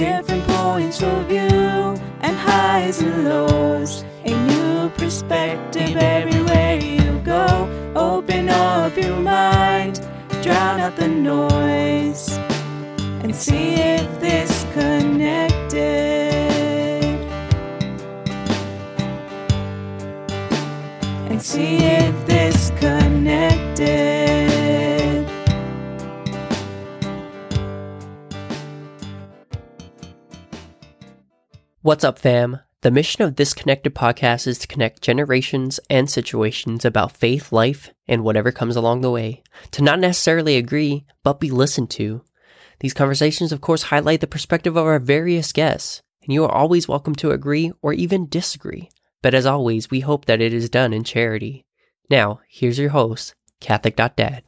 Different points of view and highs and lows. A new perspective everywhere you go. Open up your mind, drown out the noise, and see if this connected. And see if this connected. What's up, fam? The mission of this Connected podcast is to connect generations and situations about faith, life, and whatever comes along the way. To not necessarily agree, but be listened to. These conversations, of course, highlight the perspective of our various guests, and you are always welcome to agree or even disagree. But as always, we hope that it is done in charity. Now, here's your host, Catholic.dad.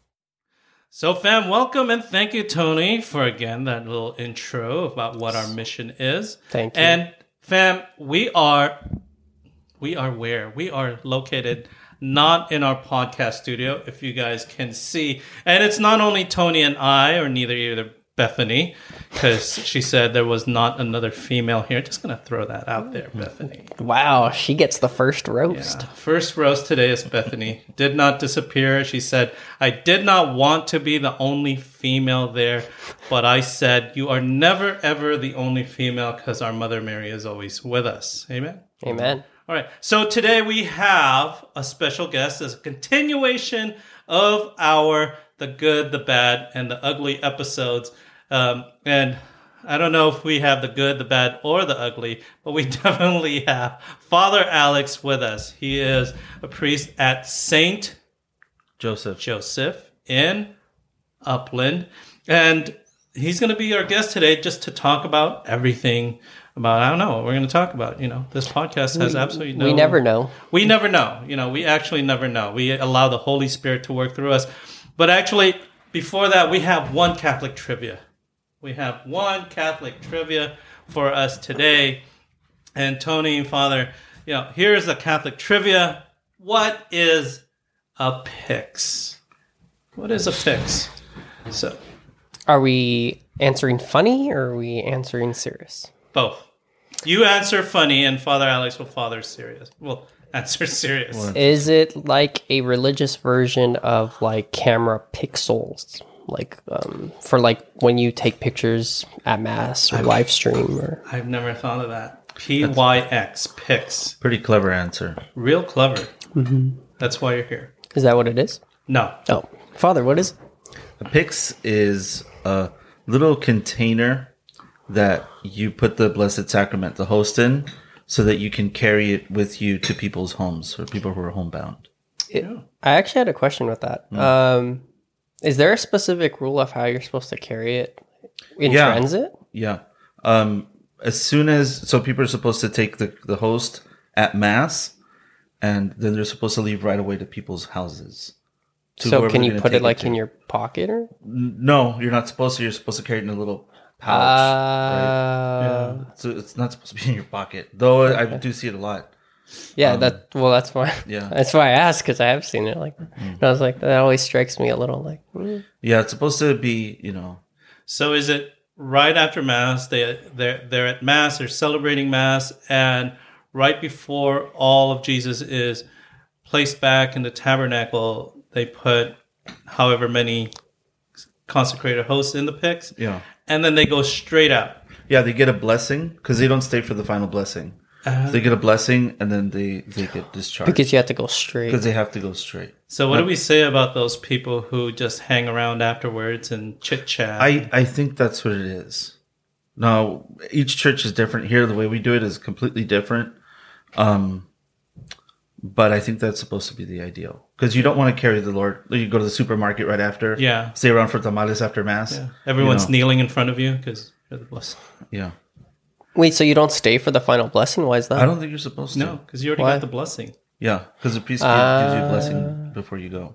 So, fam, welcome and thank you, Tony, for again that little intro about what our mission is. Thank you. And, fam, we are we are where we are located, not in our podcast studio, if you guys can see. And it's not only Tony and I, or neither either Bethany, because she said there was not another female here. Just gonna throw that out there, Bethany. Wow, she gets the first roast. Yeah. First roast today is Bethany. Did not disappear. She said, I did not want to be the only female there, but I said, You are never, ever the only female because our Mother Mary is always with us. Amen. Amen. All right. So today we have a special guest as a continuation of our the good, the bad, and the ugly episodes. Um, and I don't know if we have the good, the bad, or the ugly, but we definitely have Father Alex with us. He is a priest at Saint Joseph. Joseph in Upland. And he's going to be our guest today just to talk about everything about, I don't know what we're going to talk about. You know, this podcast has absolutely no. We never know. We never know. You know, we actually never know. We allow the Holy Spirit to work through us. But actually, before that, we have one Catholic trivia. We have one Catholic trivia for us today. And Tony Father, you know, here's a Catholic trivia. What is a pyx? What is a pyx? So, Are we answering funny or are we answering serious? both. You answer funny, and Father Alex will father serious. Well, answer serious. Is it like a religious version of like camera pixels? Like um, for like when you take pictures at mass or live stream or I've never thought of that. P Y X, pyx. Pretty clever answer. Real clever. That's why you're here. is that what it is? No. Oh, Father, what is? A pyx is a little container that you put the Blessed Sacrament, the host in, so that you can carry it with you to people's homes or people who are homebound. It, I actually had a question with that. Um, is there a specific rule of how you're supposed to carry it in Yeah. transit? Yeah. Um, as soon as so people are supposed to take the, the host at mass, and then they're supposed to leave right away to people's houses. to So can you put it like to. in your pocket or? No, you're not supposed to. You're supposed to carry it in a little pouch. Uh, right? So it's not supposed to be in your pocket, though. I do see it a lot. Yeah, that well, that's why. yeah. that's why I asked because I have seen it. Like, and I was like, that always strikes me a little like. mm. Yeah, it's supposed to be, you know, So is it right after mass? They they're they're at mass. They're celebrating mass, and right before all of Jesus is placed back in the tabernacle, they put however many consecrated host in the pyx, yeah, and then they go straight out. yeah. They get a blessing because they don't stay for the final blessing. they get a blessing and then they they get discharged Because you have to go straight. because they have to go straight. So what do we say about those people who just hang around afterwards and chit chat? I I think that's what it is. Now each church is different. Here, the way we do it is completely different. Um, but I think that's supposed to be the ideal because you don't want to carry the Lord. You go to the supermarket right after. Yeah. Stay around for tamales after mass. Everyone's you know. kneeling in front of you because you're the blessed. Yeah. Wait, so you don't stay for the final blessing? Why is that? I don't think you're supposed to. No, because you already Why? got the blessing. Yeah, because the priest gives you a blessing before you go.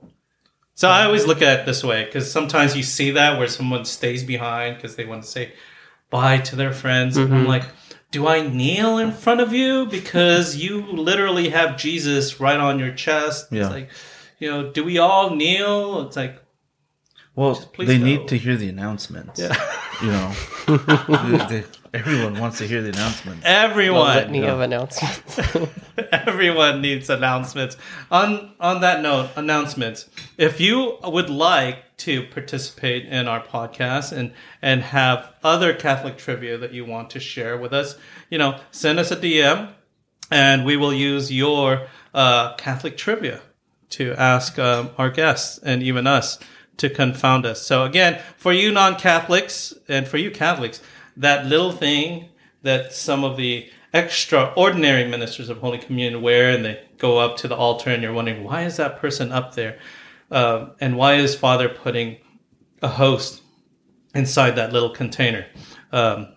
So I always look at it this way because sometimes you see that where someone stays behind because they want to say bye to their friends. And I'm mm-hmm. like, do I kneel in front of you because you literally have Jesus right on your chest? Yeah. It's like, you know, do we all kneel? It's like, Well, they need to hear the announcements. Yeah. You know, They- they- everyone wants to hear the announcements. A Everyone, litany of announcements. everyone needs announcements. On on that note, announcements. If you would like to participate in our podcast and and have other Catholic trivia that you want to share with us, you know, send us a DM, and we will use your uh, Catholic trivia to ask um, our guests and even us to confound us. So again, for you non-Catholics and for you Catholics, that little thing that some of the extraordinary ministers of Holy Communion wear, and they go up to the altar, and you're wondering why is that person up there, um, and why is Father putting a host inside that little container? Um,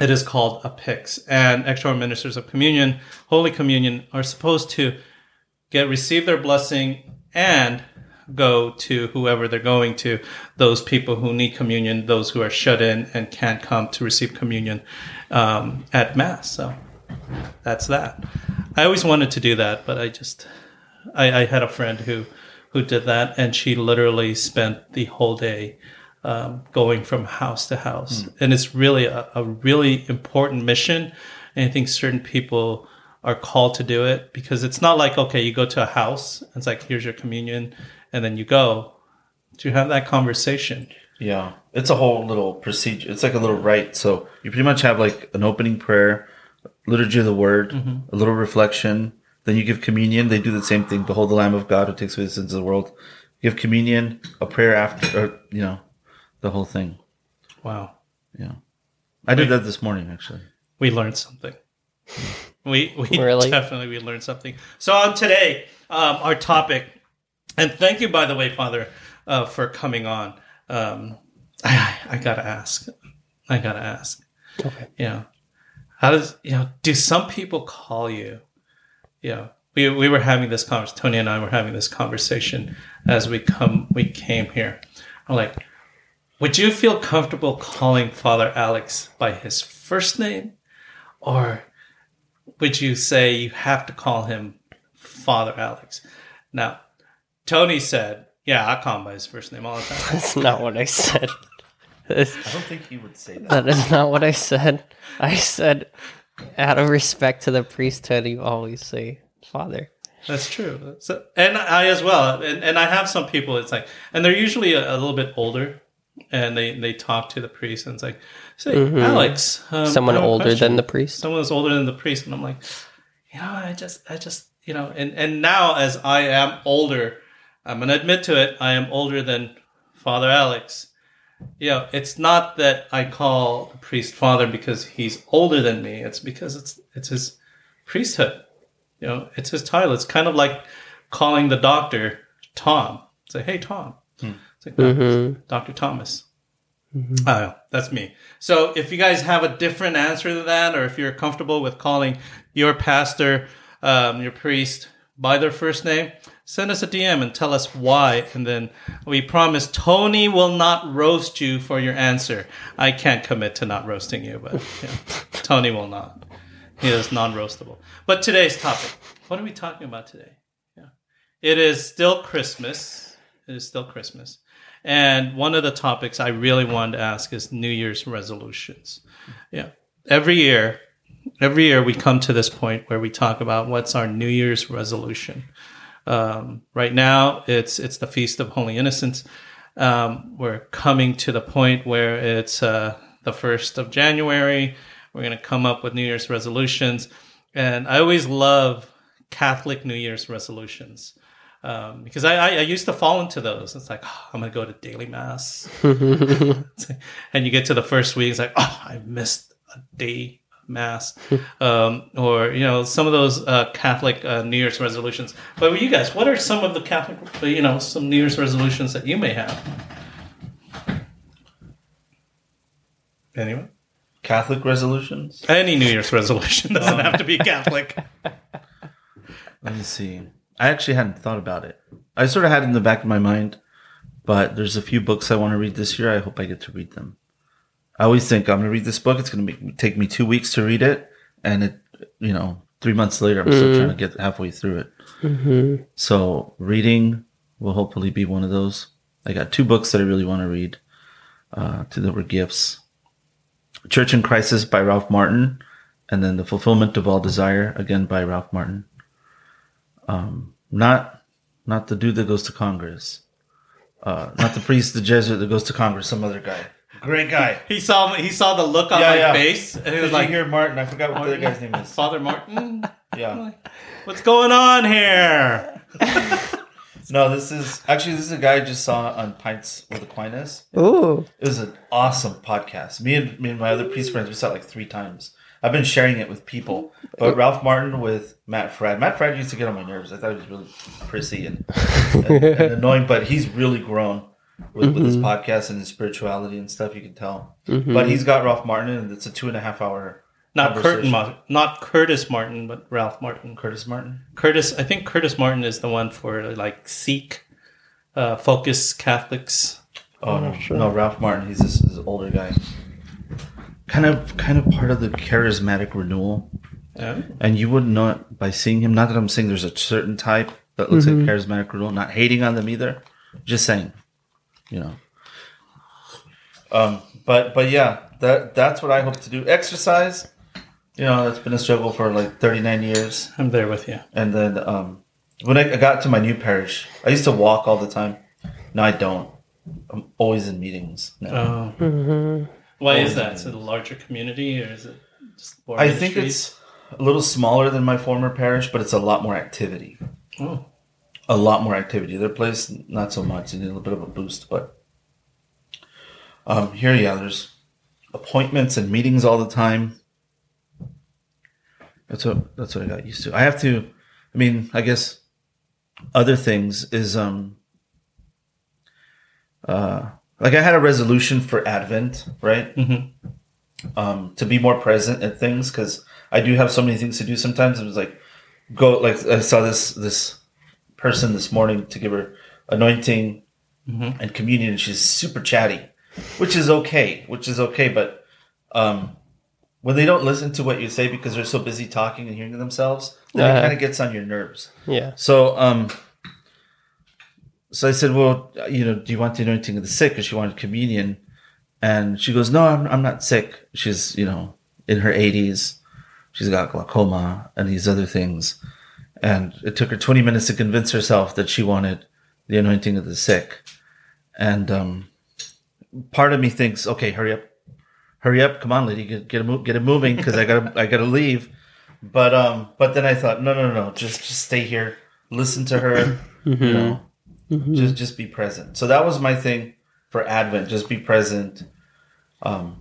it is called a pyx, and extraordinary ministers of communion, Holy Communion, are supposed to get receive their blessing and go to whoever they're going to those people who need communion those who are shut in and can't come to receive communion um, at mass. So that's that. I always wanted to do that but i just I, I had a friend who who did that and she literally spent the whole day um, going from house to house. And it's really a, a really important mission and i think certain people are called to do it because it's not like okay you go to a house it's like here's your communion and then you go to have that conversation Yeah, it's a whole little procedure. It's like a little rite. So you pretty much have like an opening prayer, liturgy of the word, Mm-hmm. a little reflection. Then you give communion. They do the same thing. Behold the Lamb of God who takes away the sins of the world. Give communion, a prayer after, or you know, the whole thing. wow Yeah, I did that this morning actually. we learned something. We we Really? definitely we learned something. So on today, um, our topic, and thank you by the way, Father, uh, for coming on. Um, I, I gotta ask, I gotta ask. Okay. You know, how does you know? Do some people call you? You know, we we were having this conversation. Tony and I were having this conversation as we come we came here. I'm like, would you feel comfortable calling Father Alex by his first name, or would you say you have to call him Father Alex? Now, Tony said, "Yeah, I call him by his first name all the time." That's not what I said. That's- I don't think he would say that. That is not what I said. I said, out of respect to the priesthood, you always say father. That's true. So, and I as well. And, and I have some people. It's like, and they're usually a, a little bit older, and they they talk to the priest, and it's like, say, Alex, um, Someone I have a older question." than the priest. someone that's older than the priest, and I'm like, you know, I just, I just, you know, and and now as I am older, I'm gonna admit to it, I am older than Father Alex. You know, it's not that I call the priest father because he's older than me. It's because it's it's his priesthood. You know, it's his title. It's kind of like calling the doctor Tom. Say, hey Tom. Hmm. It's like "No, mm-hmm. Dr. Thomas. Mm-hmm. Oh, that's me. So if you guys have a different answer to that, or if you're comfortable with calling your pastor, um, your priest by their first name, send us a DM and tell us why. And then we promise Tony will not roast you for your answer. I can't commit to not roasting you, but yeah, Tony will not. He is non-roastable. But today's topic, what are we talking about today? Yeah, it is still Christmas. It is still Christmas. And one of the topics I really wanted to ask is New Year's resolutions. Yeah. Every year, every year we come to this point where we talk about what's our New Year's resolution. Um, right now, it's it's the Feast of Holy Innocents. Um, we're coming to the point where it's uh, the first of January. We're going to come up with New Year's resolutions, and I always love Catholic New Year's resolutions um, because I, I, I used to fall into those. It's like oh, I'm going to go to daily mass, and you get to the first week, it's like oh, I missed a day mass, um, or you know some of those uh, Catholic uh, New Year's resolutions. But you guys, what are some of the Catholic, you know, some New Year's resolutions that you may have? Anyone? Catholic resolutions. Any New Year's resolution doesn't have to be Catholic. Let me see. I actually hadn't thought about it. I sort of had it in the back of my mind, but there's a few books I want to read this year. I hope I get to read them. I always think I'm going to read this book. It's going to make, take me two weeks to read it, and it, you know, three months later, I'm still trying to get halfway through it. So reading will hopefully be one of those. I got two books that I really want to read. Uh, to that were gifts. Church in Crisis by Ralph Martin, and then The Fulfillment of All Desire again by Ralph Martin. Um, not not the dude that goes to Congress. Uh, not the priest, the Jesuit that goes to Congress. Some other guy. Great guy. He saw. He saw the look on Yeah, my yeah. face, and he Did was you like, hear Martin? I forgot what the other guy's name is. Father Martin. Yeah. What's going on here? No, this is actually this is a guy I just saw on Pints with Aquinas. Ooh. It was an awesome podcast. Me and me and my other priest friends we saw it like three times. I've been sharing it with people. But Ralph Martin with Matt Fradd. Matt Fradd used to get on my nerves. I thought he was really prissy and, and, and annoying, but he's really grown with, with his mm-hmm. podcast and his spirituality and stuff. You can tell. Mm-hmm. But he's got Ralph Martin, and it's a two and a half hour. Not. Curtin, Martin, not Curtis Martin, but Ralph Martin. Curtis Martin. Curtis, I think Curtis Martin is the one for like SEEK, uh, focus Catholics. Oh no, no, Ralph Martin. He's this, this older guy. Kind of, kind of part of the charismatic renewal. Yeah. And you would not by seeing him. Not that I'm saying there's a certain type that looks like mm-hmm. charismatic renewal. Not hating on them either. Just saying, you know. Um, but but yeah, that that's what I hope to do. Exercise. You know, it's been a struggle for like 39 years. I'm there with you. And then um, when I I got to my new parish, I used to walk all the time. Now I don't. I'm always in meetings. now. Oh. Why is that? Is it a larger community or is it just more I think ministries? it's a little smaller than my former parish, but it's a lot more activity. Oh. A lot more activity. Their place, not so much. You need a little bit of a boost, but um, here, yeah, there's appointments and meetings all the time. That's what that's what I got used to. I have to. I mean, I guess other things is um uh like I had a resolution for Advent, right? Mhm. Um, to be more present at things because I do have so many things to do. Sometimes it was like go like I saw this this person this morning to give her anointing Mhm. and communion, and she's super chatty, which is okay, which is okay, but um, when they don't listen to what you say because they're so busy talking and hearing themselves, then Uh-huh. it kind of gets on your nerves. Yeah. So, um, so I said, well, you know, do you want the anointing of the sick? Because she wanted communion. And she goes, no, I'm, I'm not sick. She's, you know, in her 80s. She's got glaucoma and these other things. And it took her 20 minutes to convince herself that she wanted the anointing of the sick. And, um, part of me thinks, okay, hurry up, hurry up. Come on, lady, get, get it, mo- get it moving. Cause I gotta, I gotta leave. But, um, but then I thought, no, no, no, no, just, just stay here. Listen to her, you know, just, just be present. So that was my thing for Advent. Just be present, um,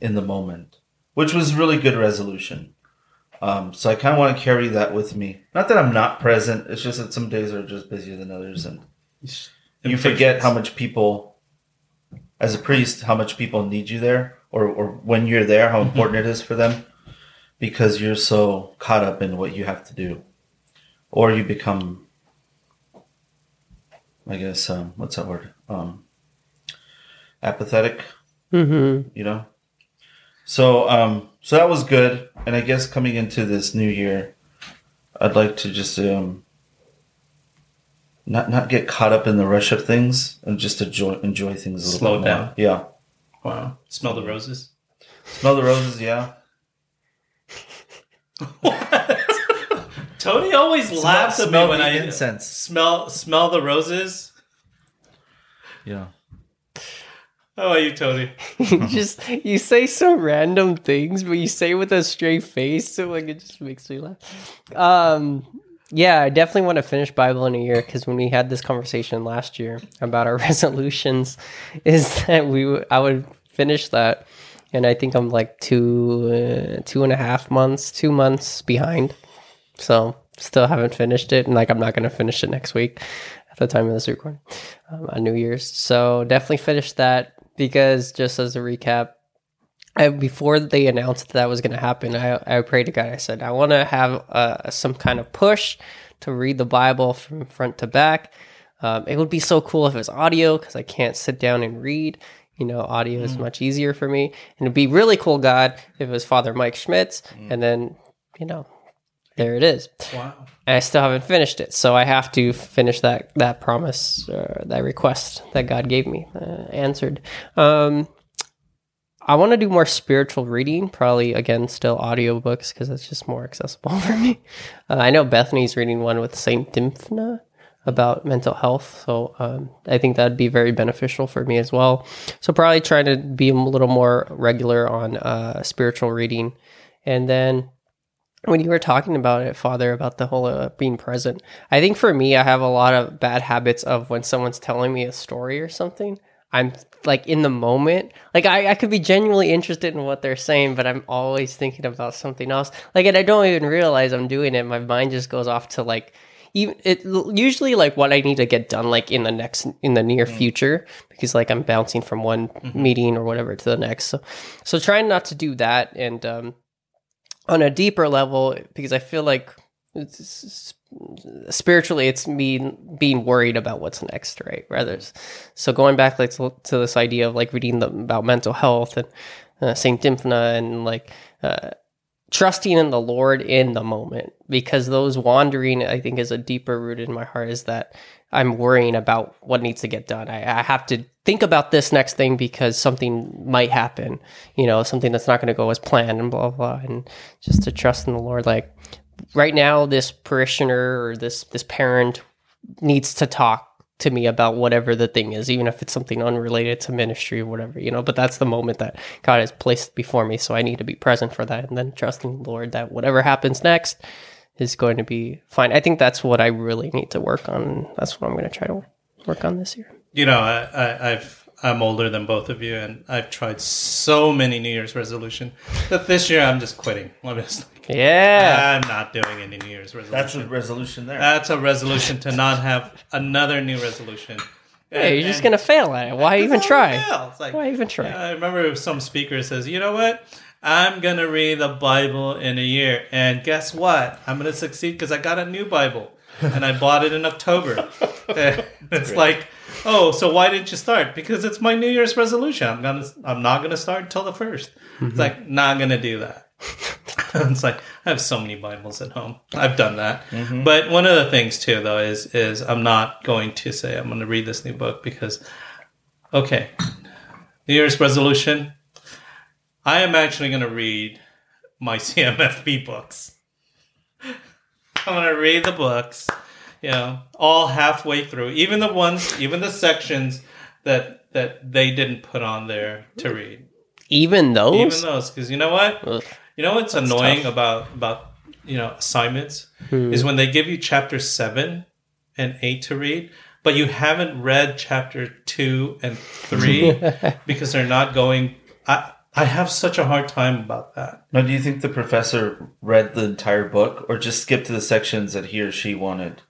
in the moment, which was really good resolution. Um, so I kind of want to carry that with me. Not that I'm not present. It's just that some days are just busier than others, and you forget how much people, as a priest, how much people need you there, or or when you're there, how important it is for them, because you're so caught up in what you have to do, or you become, I guess, um, what's that word? Um, apathetic Mm-hmm. you know so um so that was good and i guess coming into this new year i'd like to just um not not get caught up in the rush of things and just enjoy enjoy things a little Slow bit down. more. yeah Wow. Smell the roses. smell the roses yeah Tony always laughs at me when the I incense. smell smell the roses. yeah How about you, Tony? just you say some random things, but you say it with a straight face, so like it just makes me laugh. Um, yeah, I definitely want to finish Bible in a year because when we had this conversation last year about our resolutions, is that we w- I would finish that, and I think I'm like two uh, two and a half months, two months behind, so still haven't finished it, and like I'm not gonna finish it next week at the time of this recording um, on New Year's. So definitely finish that because just as a recap, I, before they announced that, that was going to happen, I, I prayed to God. I said, I want to have uh, some kind of push to read the Bible from front to back. Um, it would be so cool if it was audio because I can't sit down and read. You know, audio is much easier for me. And it'd be really cool, God, if it was Father Mike Schmitz. And then, you know, there it is. Wow. and I still haven't finished it. So I have to finish that that promise, uh, that request that God gave me, uh, answered. Um, I want to do more spiritual reading, probably again still audiobooks because it's just more accessible for me. Uh, I know Bethany's reading one with Saint Dymphna about mental health, so um, I think that'd be very beneficial for me as well. So probably trying to be a little more regular on uh, spiritual reading, and then when you were talking about it, Father, about the whole uh, being present, I think for me, I have a lot of bad habits of when someone's telling me a story or something, I'm like in the moment. Like I, I could be genuinely interested in what they're saying, but I'm always thinking about something else. Like, and I don't even realize I'm doing it. My mind just goes off to like, even it usually like what I need to get done like in the next in the near future because like I'm bouncing from one meeting or whatever to the next. So so trying not to do that and um on a deeper level because I feel like it's, spiritually it's me being worried about what's next, right? Rather, so going back like to, to this idea of like reading the, about mental health and uh, Saint Dymphna and like uh, trusting in the Lord in the moment because those wandering I think is a deeper root in my heart is that I'm worrying about what needs to get done. I, I have to think about this next thing because something might happen, you know, something that's not going to go as planned and blah, blah, blah. And just to trust in the Lord. Like right now, this parishioner or this, this parent needs to talk to me about whatever the thing is, even if it's something unrelated to ministry or whatever, you know, but that's the moment that God has placed before me. So I need to be present for that and then trusting the Lord that whatever happens next, is going to be fine. I think that's what I really need to work on. That's what I'm going to try to work on this year. You know, I, I, I've I'm older than both of you, and I've tried so many New Year's resolution that this year I'm just quitting. I'm just like, Yeah. I'm not doing any New Year's resolution. That's a resolution there. That's a resolution to not have another new resolution. Hey, you're just going to fail at it. Why even try? It's like, Why even try? I remember some speaker says, "You know what? I'm gonna read the Bible in a year, and guess what? I'm gonna succeed because I got a new Bible, and I bought it in October. It's like, oh, so why didn't you start? Because it's my New Year's resolution. I'm gonna, I'm not gonna start until the 1st It's mm-hmm. like, not gonna do that. it's like I have so many Bibles at home. I've done that, mm-hmm. but one of the things too, though, is is I'm not going to say I'm going to read this new book because, okay, New Year's resolution. I am actually going to read my CMFB books. I'm going to read the books, you know, all halfway through, even the ones, even the sections that that they didn't put on there to read. Even those? Even those, because you know what? Ugh. You know what's annoying tough. about about you know assignments Hmm. is when they give you chapter seven and eight to read, but you haven't read chapter two and three because they're not going. I I have such a hard time about that. Now, do you think the professor read the entire book or just skipped to the sections that he or she wanted?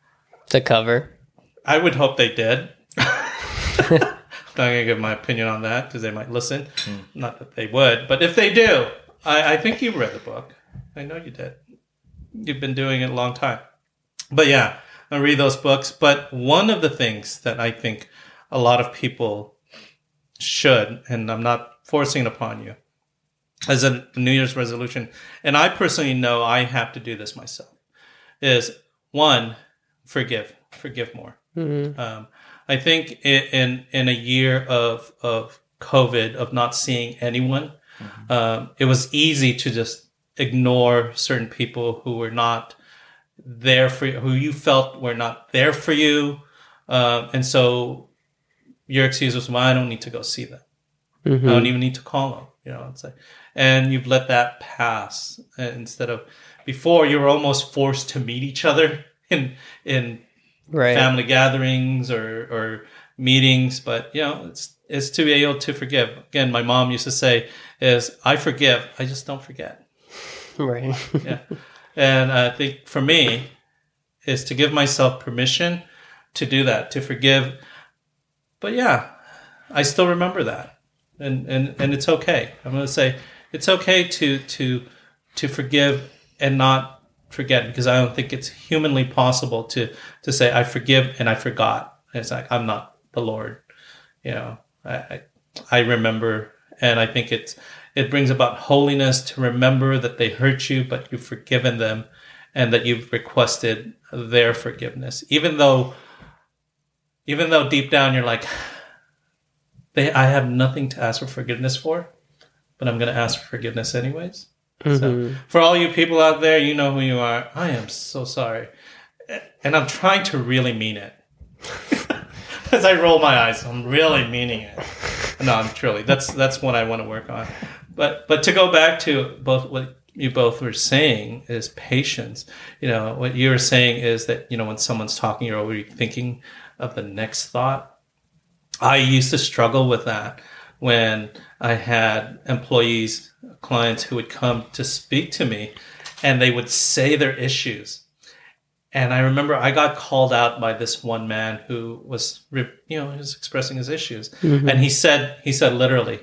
the cover. I would hope they did. I'm not gonna give my opinion on that because they might listen. Hmm. Not that they would, but if they do, I, I think you read the book. I know you did. You've been doing it a long time. But yeah, I read those books. But one of the things that I think a lot of people should, and I'm not forcing it upon you, as a New Year's resolution, and I personally know I have to do this myself, is one, forgive, forgive more. Um, I think in in a year of of COVID of not seeing anyone, um, it was easy to just ignore certain people who were not there for you, who you felt were not there for you, um, and so your excuse was, "Well, I don't need to go see them. I don't even need to call them." You know, it's like, and you've let that pass uh, instead of before you were almost forced to meet each other in in Right. family gatherings or, or meetings, but you know, it's it's to be able to forgive. Again, my mom used to say is I forgive, I just don't forget. Right. Yeah. and I think for me is to give myself permission to do that, to forgive. But yeah, I still remember that. And and, and it's okay. I'm gonna say it's okay to to to forgive and not forget because I don't think it's humanly possible to to say I forgive and I forgot. It's like I'm not the Lord. You know, I, I remember and I think it's it brings about holiness to remember that they hurt you, but you've forgiven them, and that you've requested their forgiveness, even though, even though deep down you're like, they, I have nothing to ask for forgiveness for, but I'm going to ask for forgiveness anyways. So, mm-hmm. for all you people out there, you know who you are. I am so sorry, and I'm trying to really mean it. As I roll my eyes, I'm really meaning it. No, I'm truly. That's that's what I want to work on. But but to go back to both what you both were saying is patience. You know what you were saying is that you know when someone's talking, you're already thinking of the next thought. I used to struggle with that when I had employees, clients who would come to speak to me and they would say their issues. And I remember I got called out by this one man who was, you know, he was expressing his issues. And he said, he said literally,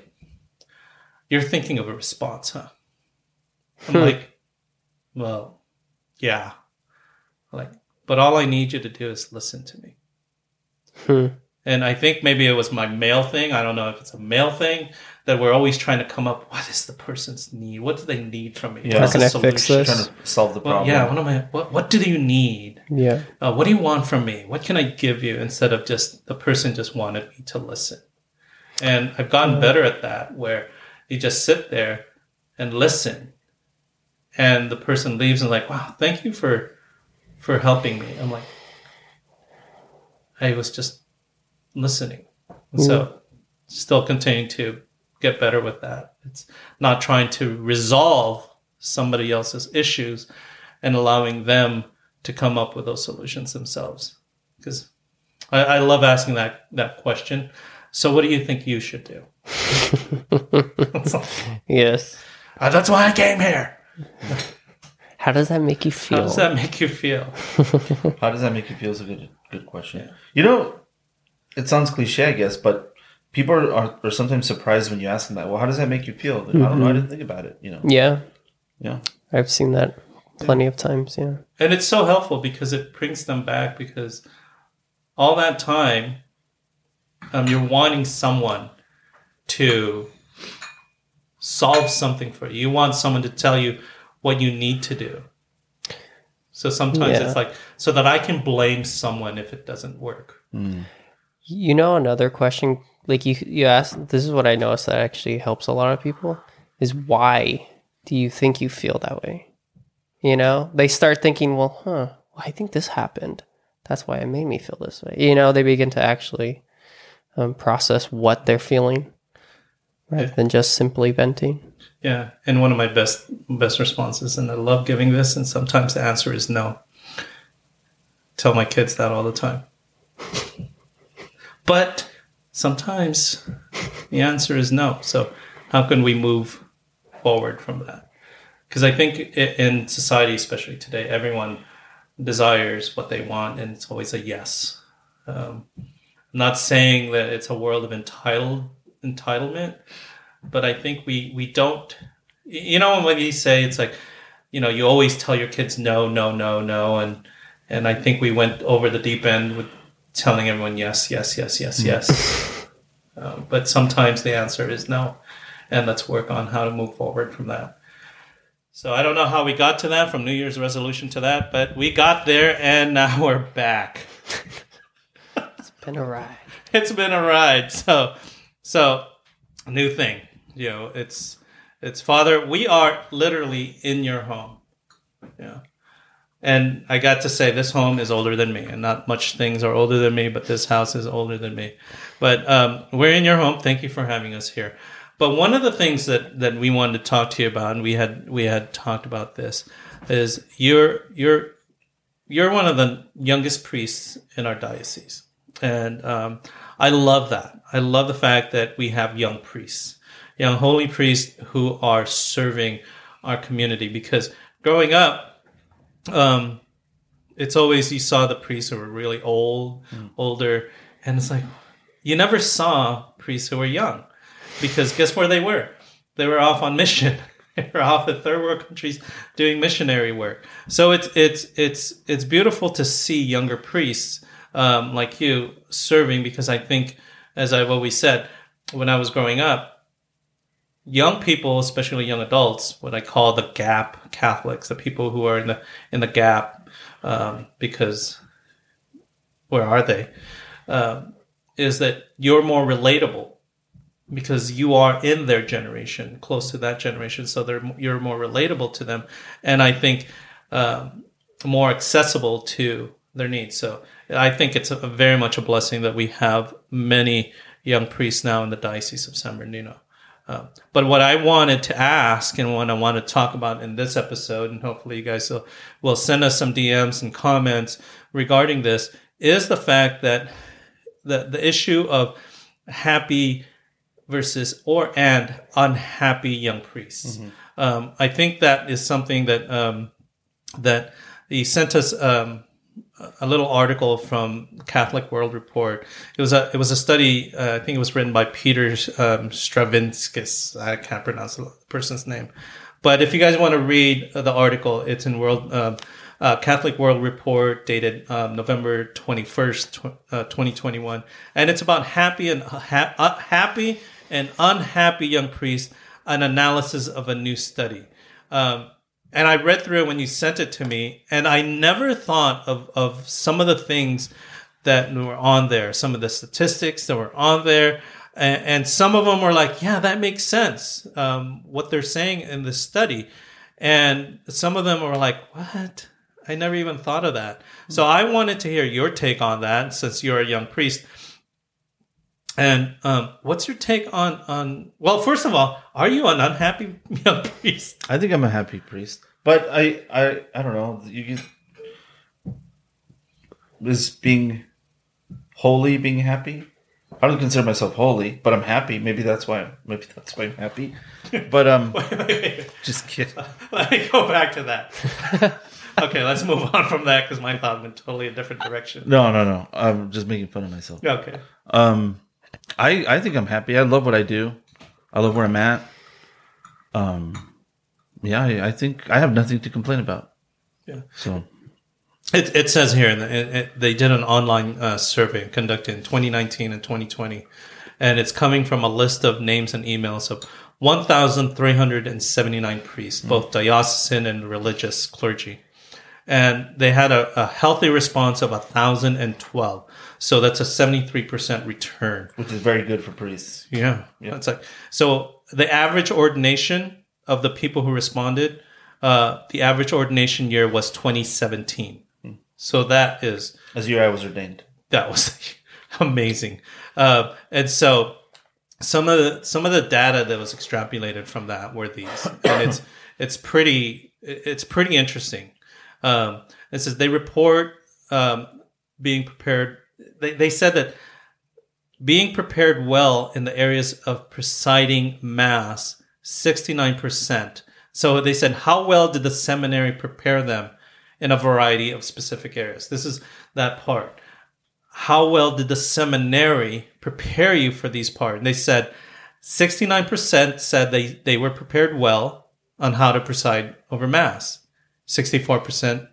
you're thinking of a response, huh? I'm like, well, yeah. Like, but all I need you to do is listen to me. Hmm. And I think maybe it was my male thing. I don't know if it's a male thing that we're always trying to come up. What is the person's need? What do they need from me? Yeah. What's How the can I fix solution? this? Trying to solve the Well, problem. yeah. What am I? What What do you need? Yeah. Uh, what do you want from me? What can I give you instead of just the person just wanted me to listen? And I've gotten better at that, where you just sit there and listen, and the person leaves and like, wow, thank you for for helping me. I'm like, I was just listening. And so still continuing to get better with that. It's not trying to resolve somebody else's issues and allowing them to come up with those solutions themselves. Because I, I love asking that, that question. So what do you think you should do? Yes. "Uh, that's why I came here. How does that make you feel? How does that make you feel? How does that make you feel? Is a good good question. You know, it sounds cliche, I guess, but people are, are, are sometimes surprised when you ask them that. Well, how does that make you feel? Like, I don't know. I didn't think about it. You know. yeah. Yeah. I've seen that plenty of times. Yeah. And it's so helpful because it brings them back because all that time um, you're wanting someone to solve something for you. You want someone to tell you what you need to do. So sometimes Yeah. it's like, so that I can blame someone if it doesn't work. You know, another question, like you, you asked, this is what I noticed that actually helps a lot of people is why do you think you feel that way? You know, they start thinking, well, huh, well, I think this happened. That's why it made me feel this way. You know, they begin to actually um, process what they're feeling rather Yeah. than just simply venting. Yeah. And one of my best, best responses, and I love giving this, and sometimes the answer is no. Tell my kids that all the time. But sometimes the answer is no. So how can we move forward from that? Because I think in society, especially today, everyone desires what they want, and it's always a yes. Um, I'm not saying that it's a world of entitled entitlement, but I think we we don't. You know, when you say it's like, you know, you always tell your kids no, no, no, no, and and I think we went over the deep end with telling everyone yes, yes, yes, yes, yes. um, but sometimes the answer is no, and let's work on how to move forward from that. So I don't know how we got to that from New Year's resolution to that, but we got there, and now we're back. It's been a ride. it's been a ride. So, so new thing, you know, it's it's Father. We are literally in your home, yeah. And I got to say, this home is older than me, and not much things are older than me, but this house is older than me. But um, we're in your home. Thank you for having us here. But one of the things that, that we wanted to talk to you about, and we had we had talked about this, is you're you're you're one of the youngest priests in our diocese, and um, I love that. I love the fact that we have young priests, young holy priests who are serving our community. Because growing up, um, it's always you saw the priests who were really old, older, and it's like you never saw priests who were young, because guess where they were? They were off on mission. they were off in third world countries doing missionary work. So it's it's it's it's beautiful to see younger priests um, like you serving because I think, as I've always said, when I was growing up, young people, especially young adults, what I call the gap Catholics, the people who are in the in the gap, um, because where are they? Um, is that you're more relatable because you are in their generation, close to that generation, so they're you're more relatable to them, and I think um, more accessible to their needs. So I think it's a, very much a blessing that we have many young priests now in the Diocese of San Bernardino. Uh, but what I wanted to ask and what I want to talk about in this episode, and hopefully you guys will, will send us some DMs and comments regarding this, is the fact that the, the issue of happy versus or and unhappy young priests. Mm-hmm. Um, I think that is something that um, that he sent us um, a little article from Catholic World Report. It was a it was a study. Uh, I think it was written by Peter um, Stravinskas. I can't pronounce the person's name, but if you guys want to read the article, it's in World uh, uh, Catholic World Report dated um, November twenty first, uh, twenty twenty one, and it's about happy and ha- uh, happy and unhappy young priests. An analysis of a new study. Um, and I read through it when you sent it to me, and I never thought of of some of the things that were on there, some of the statistics that were on there, and, and some of them were like, yeah, that makes sense, um, what they're saying in the study, and some of them were like, what? I never even thought of that. So I wanted to hear your take on that, since you're a young priest. And um, what's your take on on? Well, first of all, are you an unhappy young priest? I think I'm a happy priest, but I I I don't know. You can is being holy being happy. I don't consider myself holy, but I'm happy. Maybe that's why. Maybe that's why I'm happy. But um, wait, wait, wait. just kidding. Let me go back to that. okay, let's move on from that because my thought went totally a different direction. No, no, no. I'm just making fun of myself. Okay. Um, I I think I'm happy. I love what I do. I love where I'm at. Um, yeah, I, I think I have nothing to complain about. Yeah. So It, it says here, and it, it, they did an online uh, survey conducted in 2019 and 2020, and it's coming from a list of names and emails of 1,379 priests, both diocesan and religious clergy. And they had a, a healthy response of 1,012. So that's a 73% return. which is very good for priests. Yeah. yeah. It's like, so the average ordination of the people who responded, uh, the average ordination year was 2017. So that is, As year I was ordained. that was amazing. Uh, and so some of the, some of the data that was extrapolated from that were these, and it's, it's pretty, it's pretty interesting. Um, it says they report, um, being prepared. They, they said that being prepared well in the areas of presiding mass, 69%. So they said, how well did the seminary prepare them in a variety of specific areas? This is that part. How well did the seminary prepare you for these parts? And they said 69% said they, they were prepared well on how to preside over mass. 64%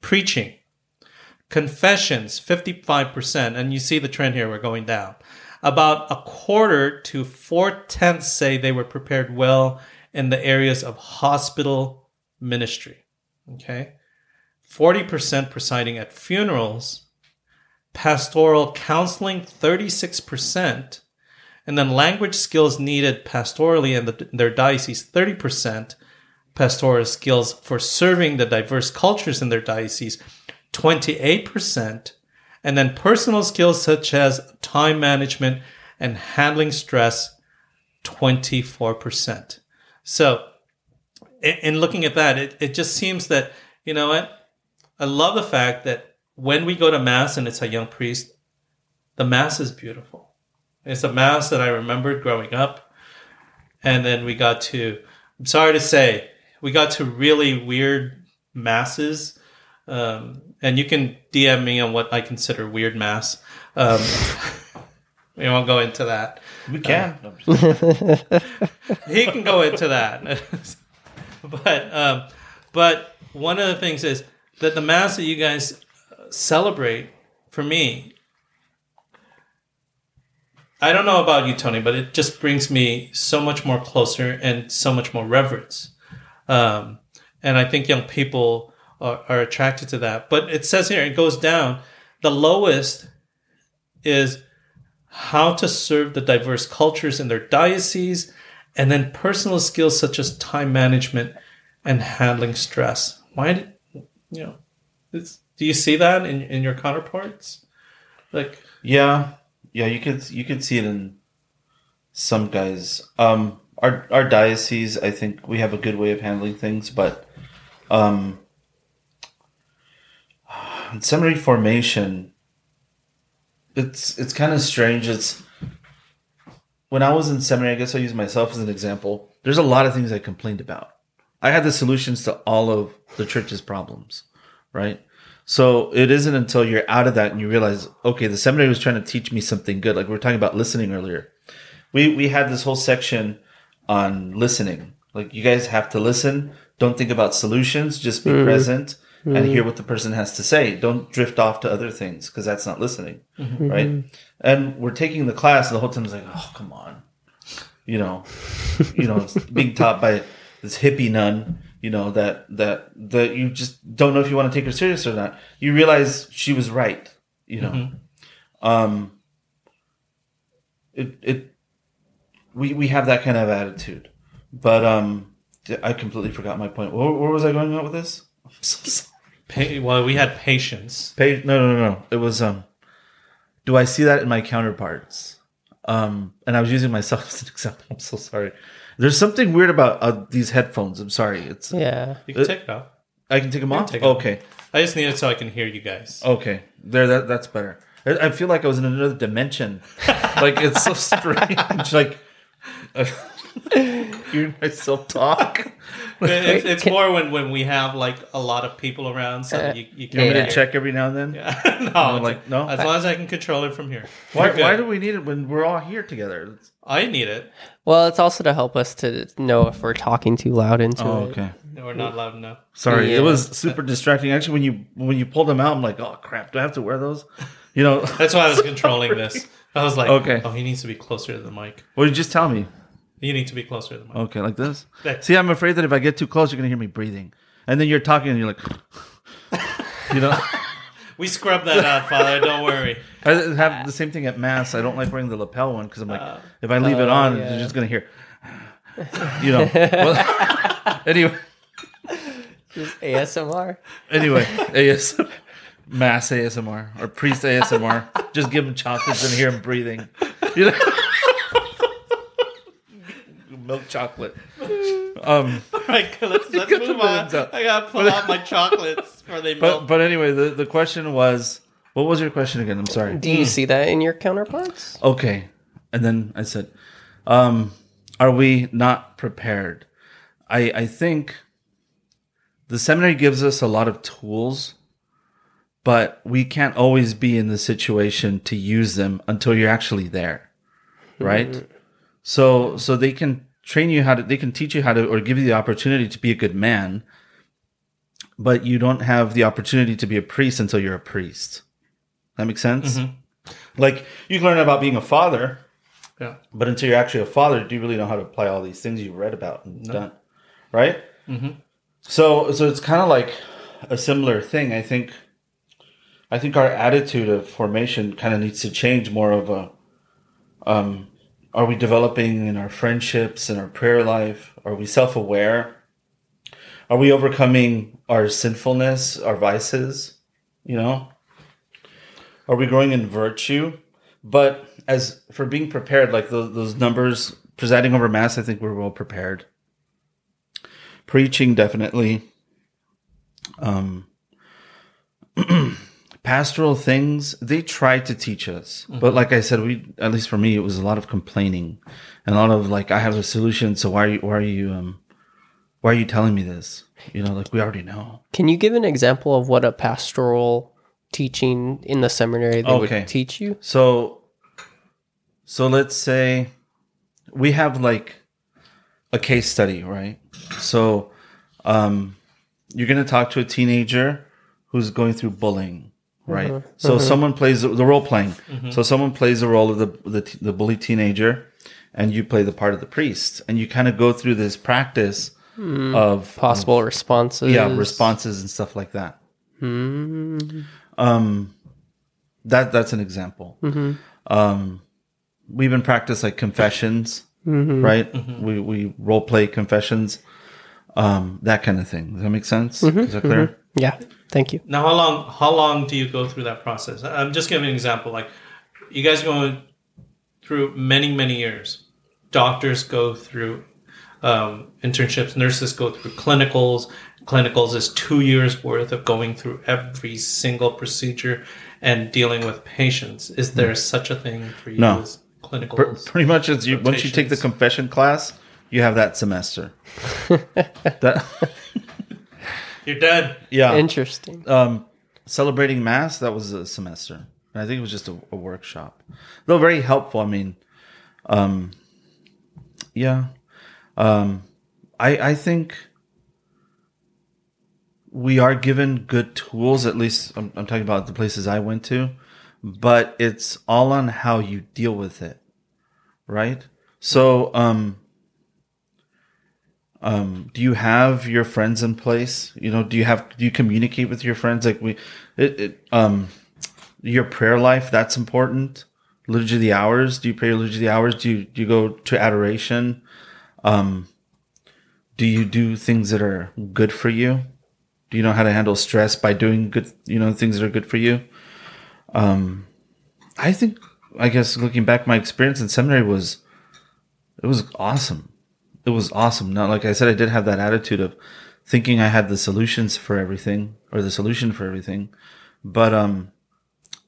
preaching confessions 55% and you see the trend here we're going down. About a quarter to four tenths say they were prepared well in the areas of hospital ministry okay? 40% presiding at funerals pastoral counseling 36% and then language skills needed pastorally in the, their diocese 30% pastoral skills for serving the diverse cultures in their diocese 28%, and then personal skills such as time management and handling stress, 24%. So, in, in looking at that, it, it just seems that, you know what? I love the fact that when we go to Mass and it's a young priest, the Mass is beautiful. It's a Mass that I remembered growing up. And then we got to, I'm sorry to say, we got to really weird Masses um, and you can DM me on what I consider weird mass. Um, we won't go into that. We can. He can go into that. but um, but one of the things is that the mass that you guys celebrate for me, I don't know about you, Tony, but it just brings me so much more closer and so much more reverence. Um, and I think young people are, are attracted to that. But it says here, it goes down. The lowest is how to serve the diverse cultures in their diocese, and then personal skills such as time management and handling stress. Why did you know? Do you see that in in your counterparts? Like, Yeah, yeah, you could you could see it in some guys. Um, our our diocese, I think we have a good way of handling things, but um, seminary formation, it's it's kind of strange. It's when I was in seminary, I guess I'll use myself as an example. There's a lot of things I complained about. I had the solutions to all of the church's problems, right? So it isn't until you're out of that and you realize, okay, the seminary was trying to teach me something good. Like we were talking about listening earlier. We we had this whole section on listening. Like you guys have to listen. Don't think about solutions. Just be mm-hmm. present and hear what the person has to say. Don't drift off to other things because that's not listening, right? And we're taking the class, and the whole time it's like, oh, come on, you know, you know, it's being taught by this hippie nun, you know, that that that you just don't know if you want to take her serious or not. You realize she was right, you know. Um, it it we we have that kind of attitude, but um, I completely forgot my point. Where, where was I going with this? I'm so sorry. Pa- well, we had patience. Pa- no, no, no, no. It was um. Do I see that in my counterparts? Um, and I was using myself as an example. I'm so sorry. There's something weird about uh, these headphones. I'm sorry. It's Yeah. You can take it off. I can take them off. take 'em off. okay, I just need it so I can hear you guys. okay. There, that that's better. I, I feel like I was in another dimension. like it's so strange. like hearing myself talk. It- it's, it's more when, when we have like a lot of people around, so Uh, you, you You can want me Yeah. to check every now and then? no, it's like, no? As long as I can control it from here. Why, why do we need it when we're all here together? I need it? Well, it's also to help us to know if we're talking too loud into Oh, it. okay. No, we're not loud enough. Sorry, Yeah. it was super distracting. Actually, when you when you pulled them out, I'm like, oh crap, do I have to wear those? You know, That's why I was controlling this. I was like, Okay. oh, he needs to be closer to the mic. well, you just tell me. You need to be closer to the mic. Okay, like this. There. See, I'm afraid that if I get too close, you're gonna hear me breathing, and then you're talking, and you're like, you know. We scrub that out, Father. Don't worry. I have the same thing at mass. I don't like wearing the lapel one because I'm like, Uh, if I leave it oh, on, yeah. you're just gonna hear, you know. Well, anyway, Just ASMR. anyway, AS, mass ASMR or priest ASMR. Just give him chocolates and hear him breathing. You know? Milk chocolate. Um, All right, let's, let's move on. balloons. I gotta pull out my chocolates before they but melt. but anyway, the, the question was, what was your question again? I'm sorry. Do you see that in your counterparts? Okay. And then I said, um, are we not prepared? I, I think the seminary gives us a lot of tools, but we can't always be in the situation to use them until you're actually there. Right? So so they can train you how to they can teach you how to or give you the opportunity to be a good man, but you don't have the opportunity to be a priest until you're a priest. That makes sense? Like you can learn about being a father, yeah. but until you're actually a father, do you really know how to apply all these things you've read about and done? Right? Mm-hmm. So, so it's kind of like a similar thing. I think, I think our attitude of formation kind of needs to change more of a, um, are we developing in our friendships and our prayer life? Are we self-aware? Are we overcoming our sinfulness, our vices? You know, are we growing in virtue? But as for being prepared, like those, those numbers, presiding over mass, I think we're well prepared. Preaching, definitely. Um, pastoral things, they try to teach us. But like I said, we, at least for me, it was a lot of complaining and a lot of like, I have a solution. So why are you, why are you, um, why are you telling me this? You know, like we already know. Can you give an example of what a pastoral teaching in the seminary they Okay. would teach you? So, so let's say we have like a case study, right? So, um, you're going to talk to a teenager who's going through bullying, right? Mm-hmm. So mm-hmm. someone plays the, the role playing. Mm-hmm. So someone plays the role of the the, t- the bully teenager, and you play the part of the priest, and you kind of go through this practice hmm. of Possible responses. yeah responses and stuff like that. Hmm. Um, that that's an example. Um, we even practice like confessions, right? We we role play confessions, um, that kind of thing. Does that make sense? Is that clear? Yeah. Thank you. Now, how long how long do you go through that process? I'm just giving an example. Like, you guys go through many many years. Doctors go through um, internships. Nurses go through clinicals. Clinicals is two years worth of going through every single procedure and dealing with patients. Is there such a thing for you No. as Pr- clinicals? pretty much, it's you, once you take the confession class, you have that semester. that You're dead. yeah. Interesting. um, celebrating mass that was a semester i think it was just a, a workshop though very helpful i mean um, yeah um, I, I think we are given good tools at least I'm, I'm talking about the places i went to but it's all on how you deal with it right so um um do you have your friends in place? You know do you have do you communicate with your friends? Like we it, it um your prayer life that's important? Liturgy of the hours? Do you pray liturgy of the hours? Do you do you go to adoration? Um do you do things that are good for you? Do you know how to handle stress by doing good you know things that are good for you? Um i think i guess looking back my experience in seminary was it was awesome it was awesome. Now, like I said, I did have that attitude of thinking I had the solutions for everything or the solution for everything. But, um,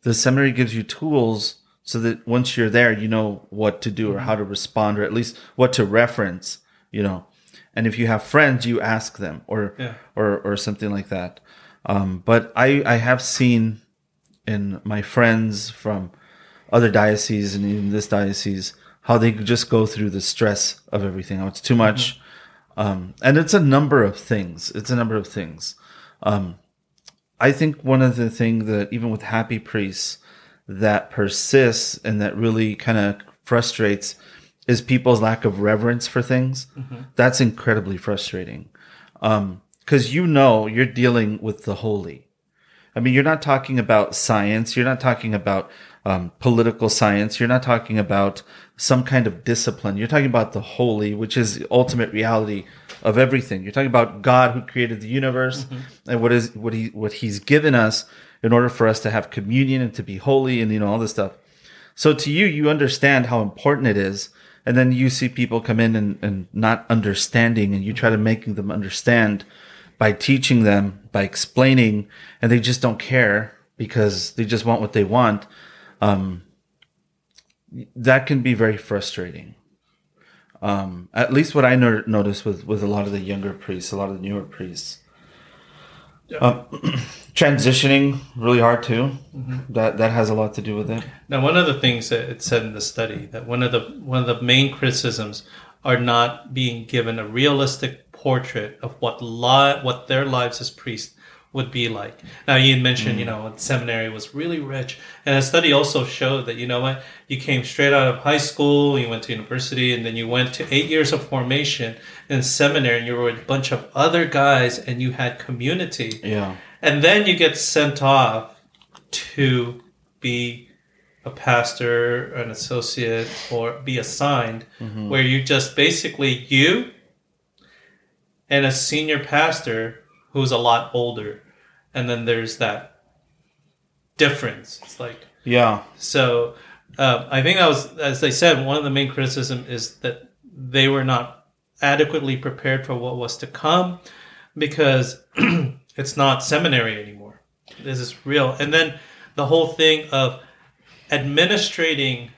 the seminary gives you tools so that once you're there, you know what to do or how to respond or at least what to reference, you know. And if you have friends, you ask them or, Yeah. or, or something like that. Um, but I, I have seen in my friends from other dioceses and even this diocese how they just go through the stress of everything. Oh, it's too much. Um, and it's a number of things. It's a number of things. Um, I think one of the things that even with happy priests that persists and that really kind of frustrates is people's lack of reverence for things. That's incredibly frustrating. Um, cause you know, you're dealing with the holy. I mean, you're not talking about science. You're not talking about um, political science. You're not talking about some kind of discipline. You're talking about the holy, which is the ultimate reality of everything. You're talking about God who created the universe and what is what he what He's given us in order for us to have communion and to be holy and you know all this stuff. So to you, you understand how important it is, and then you see people come in and, and not understanding, and you try to making them understand by teaching them, by explaining, and they just don't care because they just want what they want. Um, that can be very frustrating. Um, at least what I no- noticed with, with a lot of the younger priests, a lot of the newer priests. Um, transitioning really hard too. That that has a lot to do with it. Now, one of the things that it said in the study that one of the one of the main criticisms are not being given a realistic portrait of what li- what their lives as priests would be like. Now, you mentioned, you hmm. know, seminary was really rich, and a study also showed that you know what, you came straight out of high school, you went to university, and then you went to eight years of formation in seminary, and you were with a bunch of other guys, and you had community. Yeah. And then you get sent off to be a pastor, an associate, or be assigned, mm-hmm. where you just basically you and a senior pastor who's a lot older. And then there's that difference. It's like, Yeah. so uh, I think that was, as they said, one of the main criticism is that they were not adequately prepared for what was to come because it's not seminary anymore. This is real. And then the whole thing of administrating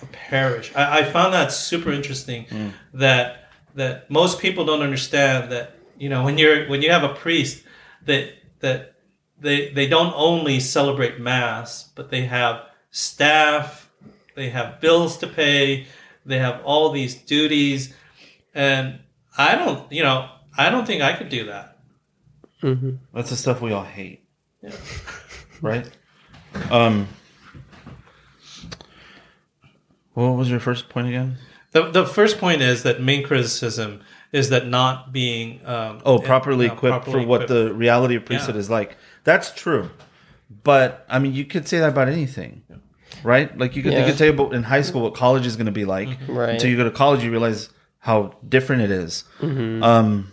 a parish. I, I found that super interesting that that most people don't understand that you know when you're when you have a priest that that they they don't only celebrate mass but they have staff they have bills to pay they have all these duties and i don't you know i don't think i could do that That's the stuff we all hate. Right? Um, what was your first point again? The, the first point is that main criticism is that not being um, Oh, properly uh, equipped properly for what equipped. the reality of priesthood Yeah. is like. That's true, but I mean, you could say that about anything, right? Like you could, Yeah. you could say about in high school what college is going to be like. Right. Until you go to college, you realize how different it is. Um,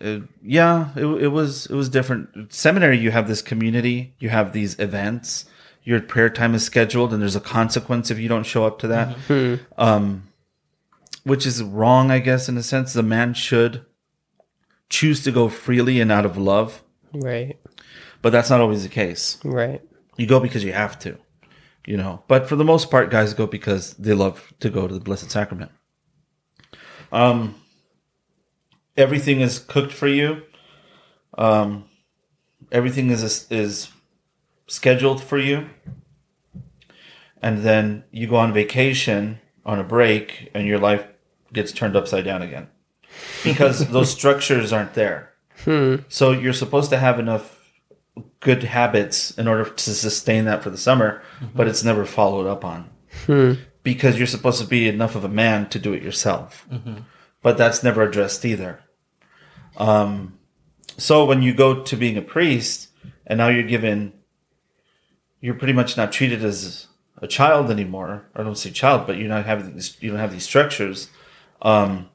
uh, yeah, it, it was it was different. Seminary, you have this community, you have these events. Your prayer time is scheduled, and there's a consequence if you don't show up to that. Um, which is wrong, I guess, in a sense. The man should choose to go freely and out of love, Right. but that's not always the case. Right. You go because you have to, you know. But for the most part, guys go because they love to go to the Blessed Sacrament. Um, everything is cooked for you. Um, everything is is scheduled for you, and then you go on vacation on a break, and your life gets turned upside down again because those structures aren't there. Hmm. So you're supposed to have enough good habits in order to sustain that for the summer, mm-hmm. but it's never followed up on hmm. because you're supposed to be enough of a man to do it yourself. Mm-hmm. But that's never addressed either. Um, so when you go to being a priest and now you're given, you're pretty much not treated as a child anymore. I don't say child, but you're not having these, you don't have these structures. Um,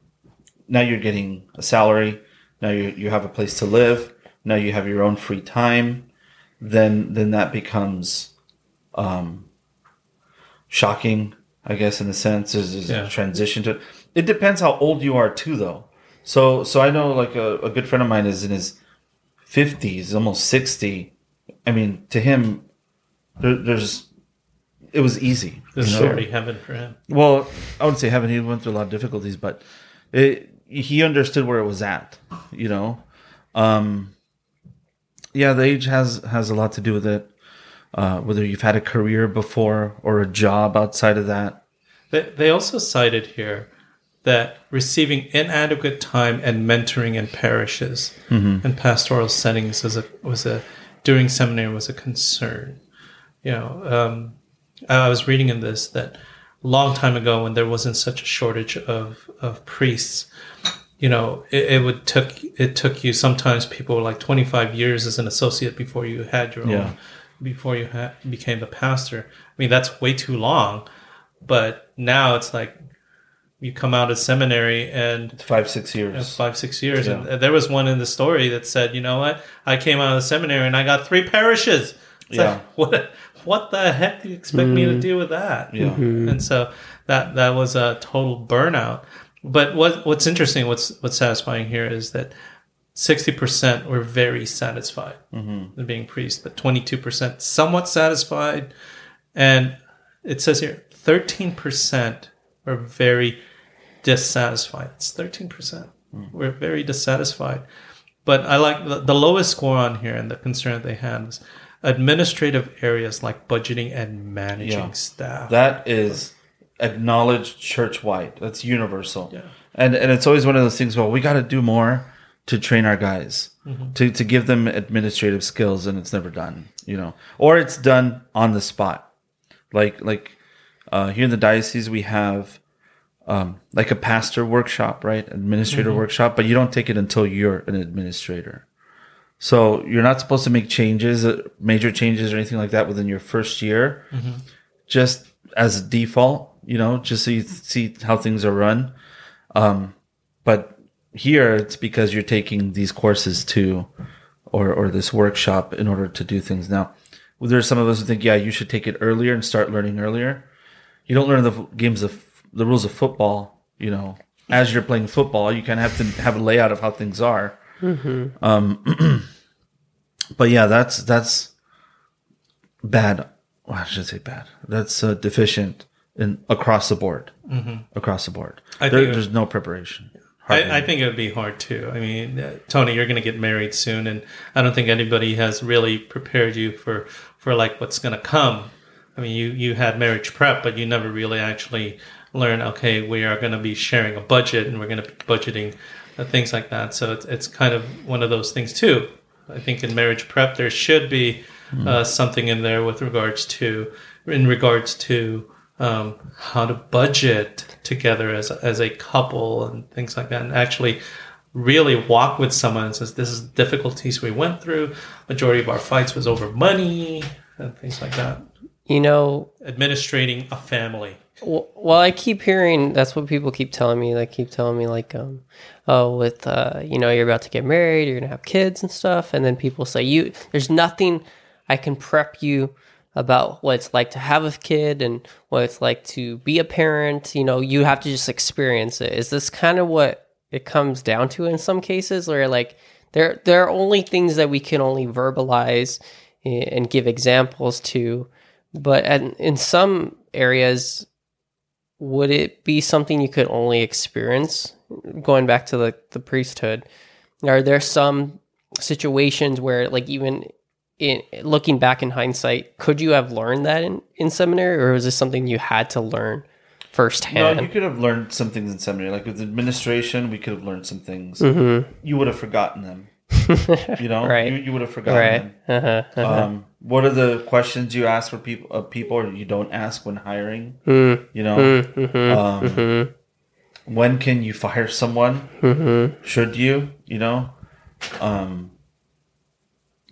now you're getting a salary. Now you you have a place to live. Now you have your own free time. Then then that becomes um, shocking, I guess, in a sense. Is is Yeah. a transition to. It depends how old you are too, though. So so I know like a, a good friend of mine is in his fifties, almost sixty. I mean, to him, there, there's it was easy. This is know? already heaven for him. Well, I wouldn't say heaven. He went through a lot of difficulties, but it, he understood where it was at. You know, um, yeah, the age has has a lot to do with it. Uh, whether you've had a career before or a job outside of that. They, they also cited here that receiving inadequate time and mentoring in parishes and pastoral settings was a was a during seminary was a concern. You know, um, Uh, I was reading in this that a long time ago when there wasn't such a shortage of of priests, you know, it, it would took it took you sometimes people were like twenty five years as an associate before you had your Yeah. own before you ha- became a pastor. I mean, that's way too long. But now it's like you come out of seminary and Five six you know, years. five, six years. Yeah. And there was one in the story that said, you know what? I came out of the seminary and I got three parishes. It's Yeah. like, what, what the heck do you expect me to mm. do with that? Yeah. Mm-hmm. And so that, that was a total burnout. But what, what's interesting, what's, what's satisfying here is that 60% were very satisfied mm-hmm. in being priests, but 22% somewhat satisfied. And it says here 13% were very dissatisfied. It's 13%. Mm. We're very dissatisfied. But I like the, the lowest score on here and the concern that they had was administrative areas like budgeting and managing Yeah. staff. That is acknowledged church wide. That's universal. Yeah. And and it's always one of those things. Well, we got to do more to train our guys Mm-hmm. to to give them administrative skills, and it's never done. You know, or it's done on the spot. Like like uh, here in the diocese, we have um, like a pastor workshop, right? Administrator Mm-hmm. workshop, but you don't take it until you're an administrator. So you're not supposed to make changes, uh, major changes or anything like that within your first year. Just as a default, you know, just so you see how things are run. Um, but here it's because you're taking these courses too, or or this workshop in order to do things. Now, there's some of us who think, yeah, you should take it earlier and start learning earlier. You don't learn the games of the rules of football, you know, as you're playing football. You kind of have to have a layout of how things are. Um, but yeah, that's that's bad. Well, I should say bad. That's uh, deficient in across the board. Across the board, I There- think- there's no preparation. I, I think it would be hard too. I mean, uh, Tony, you're going to get married soon, and I don't think anybody has really prepared you for for like what's going to come. I mean, you you had marriage prep, but you never really actually learn. Okay, we are going to be sharing a budget, and we're going to be budgeting things like that. So it's it's kind of one of those things too. I think in marriage prep there should be uh, something in there with regards to in regards to um, how to budget together as a, as a couple and things like that, and actually really walk with someone and says this is difficulties we went through. Majority of our fights was over money and things like that. You know, Administrating a family. Well, I keep hearing that's what people keep telling me. They keep telling me like, um, oh, with uh, you know, you're about to get married, you're gonna have kids and stuff, and then people say you, there's nothing I can prep you about what it's like to have a kid and what it's like to be a parent. You know, you have to just experience it. Is this kind of what it comes down to in some cases, where like there there are only things that we can only verbalize and give examples to, but and in some areas would it be something you could only experience going back to the, the priesthood are there some situations where like even in looking back in hindsight could you have learned that in, in seminary or was this something you had to learn firsthand No, you could have learned some things in seminary. Like with administration, we could have learned some things. Mm-hmm. You would have forgotten them. You know, Right. You, you would have forgotten right uh-huh, uh-huh. Um, what are the questions you ask for people of people, or you don't ask when hiring? Mm, You know, mhm, um, mhm, when can you fire someone? mhm. Should you? You know, um,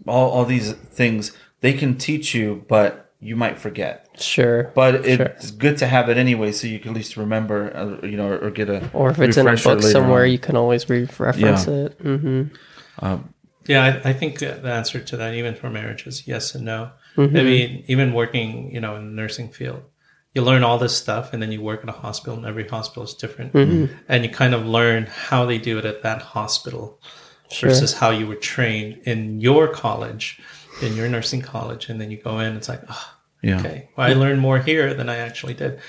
all all these things they can teach you, but you might forget. sure But it's good to have it anyway, so you can at least remember, uh, you know, or, or get a or if it's in a book somewhere on. you can always re-reference Yeah. it hmm Um, Yeah, I, I think the answer to that, even for marriage, is yes and no. Mm-hmm. I mean, even working, you know, in the nursing field, you learn all this stuff, and then you work in a hospital, and every hospital is different, Mm-hmm. and you kind of learn how they do it at that hospital Sure. versus how you were trained in your college, in your nursing college, and then you go in, it's like, oh, yeah. okay, well, I learned more here than I actually did.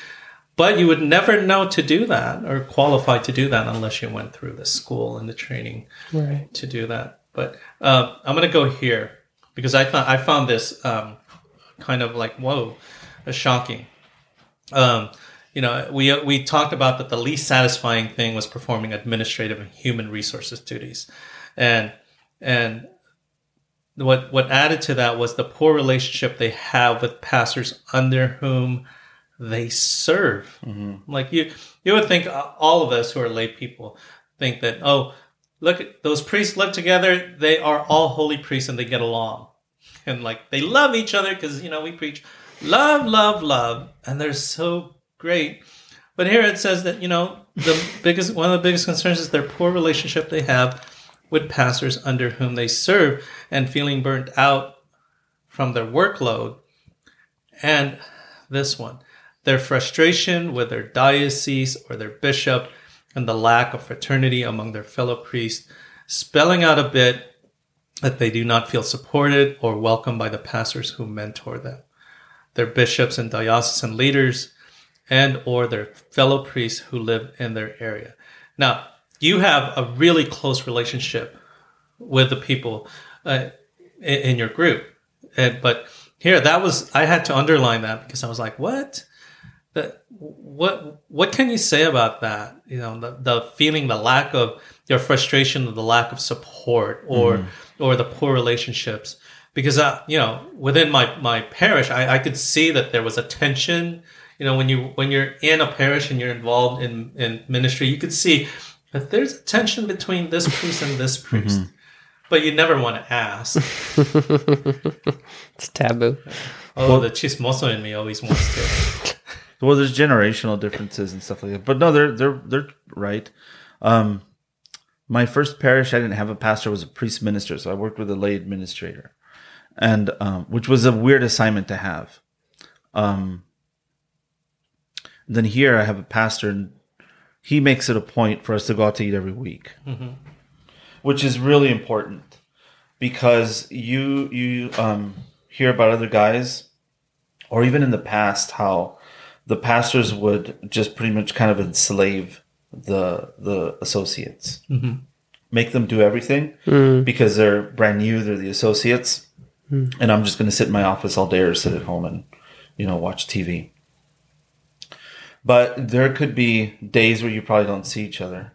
But you would never know to do that or qualify to do that unless you went through the school and the training right to do that. But uh, I'm gonna go here because I found I found this um, kind of like whoa, uh, shocking. Um, you know, we we talked about that the least satisfying thing was performing administrative and human resources duties, and and what what added to that was the poor relationship they have with pastors under whom they serve. Like you, you would think uh, all of us who are lay people think that oh, look at those priests live together. They are all holy priests and they get along, and like they love each other because you know we preach love, love, love, and they're so great. But here it says that you know the biggest one of the biggest concerns is their poor relationship they have with pastors under whom they serve and feeling burnt out from their workload. And this one, their frustration with their diocese or their bishop and the lack of fraternity among their fellow priests, spelling out a bit that they do not feel supported or welcomed by the pastors who mentor them, their bishops and diocesan leaders, and or their fellow priests who live in their area. Now, you have a really close relationship with the people uh, in, your group, and, but here that was I had to underline that because I was like, what? The, what what can you say about that? You know, the, the feeling, the lack of your frustration, the lack of support, or or the poor relationships. Because uh, you know, within my my parish, I, I could see that there was a tension. You know, when you when you're in a parish and you're involved in in ministry, you could see that there's a tension between this priest and this priest. But you never want to ask. it's taboo Oh, the chismoso in me always wants to. Well, there's generational differences and stuff like that. But no, they're they're they're right. Um, my first parish, I didn't have a pastor; was a priest minister, so I worked with a lay administrator, and um, which was a weird assignment to have. Um, then here, I have a pastor, and he makes it a point for us to go out to eat every week, which is really important because you you um, hear about other guys, or even in the past, how the pastors would just pretty much kind of enslave the the associates, mm-hmm. make them do everything mm. because they're brand new. They're the associates, mm. and I'm just going to sit in my office all day or sit at home and you know watch TV. But there could be days where you probably don't see each other.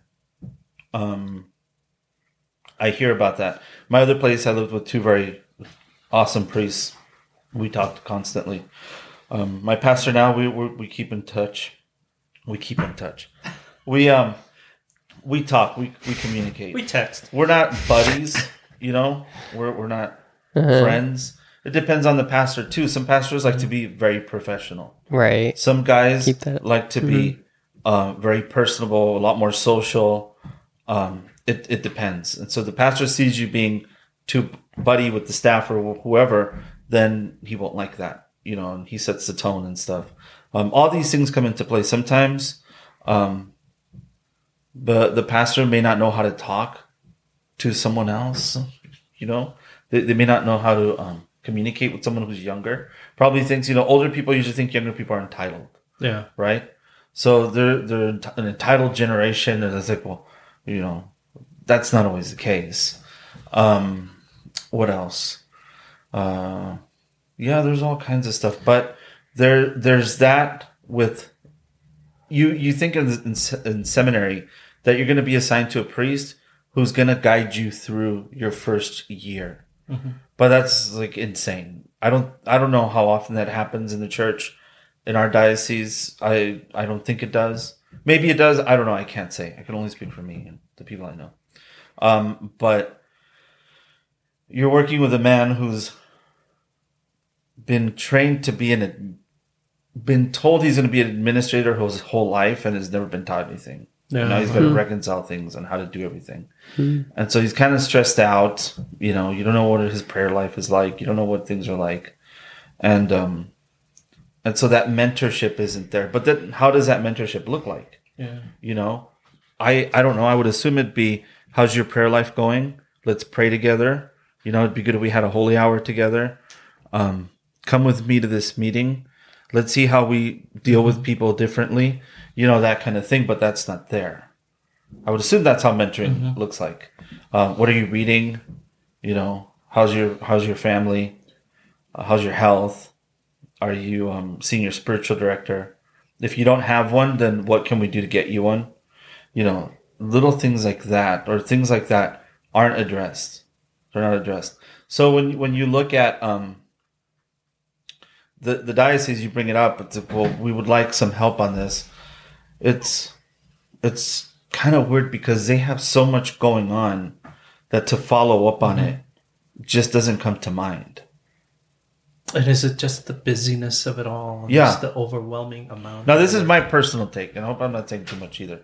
Um, I hear about that. My other place, I lived with two very awesome priests, We talked constantly. Um, my pastor now, we, we we keep in touch. We keep in touch. We um we talk. We we communicate. We text. we're not buddies, you know. We're we're not friends. It depends on the pastor too. Some pastors like to be very professional. Right. Some guys Keep that- like to be uh, very personable, a lot more social. Um, it it depends. And so the pastor sees you being too buddy with the staff or whoever, then he won't like that, you know. And he sets the tone and stuff. Um, all these things come into play. Sometimes, um, the the pastor may not know how to talk to someone else. You know, they, they may not know how to um, communicate with someone who's younger. Probably thinks you know older people usually think younger people are entitled Yeah. right? So they're they're an entitled generation, and it's like, well, you know, that's not always the case. Um, what else? Uh, yeah, there's all kinds of stuff, but there there's that with you. You think in, in, in seminary that you're going to be assigned to a priest who's going to guide you through your first year, but that's like insane. I don't I don't know how often that happens in the church in our diocese. I I don't think it does. Maybe it does. I don't know. I can't say. I can only speak for me and the people I know. Um, but you're working with a man who's been trained to be an been told he's going to be an administrator his whole life and has never been taught anything. Yeah. Now he's got to reconcile things and how to do everything. And so he's kind of stressed out. You know, you don't know what his prayer life is like. You don't know what things are like. And um and so that mentorship isn't there. But then how does that mentorship look like? Yeah. You know? I I don't know. I would assume it'd be how's your prayer life going? Let's pray together. You know, it'd be good if we had a holy hour together. Um come with me to this meeting. Let's see how we deal with people differently. You know, that kind of thing, but that's not there. I would assume that's how mentoring looks like. Um, what are you reading? You know, how's your how's your family? Uh, how's your health? Are you um, seeing your spiritual director? If you don't have one, then what can we do to get you one? You know, little things like that or things like that aren't addressed. They're not addressed. So when when you look at um, the the diocese, you bring it up. It's like, well, we would like some help on this. It's it's kind of weird because they have so much going on that to follow up on it just doesn't come to mind. And is it just the busyness of it all? Yeah. Just the overwhelming amount. Now, this is my personal take, and I hope I'm not saying too much either.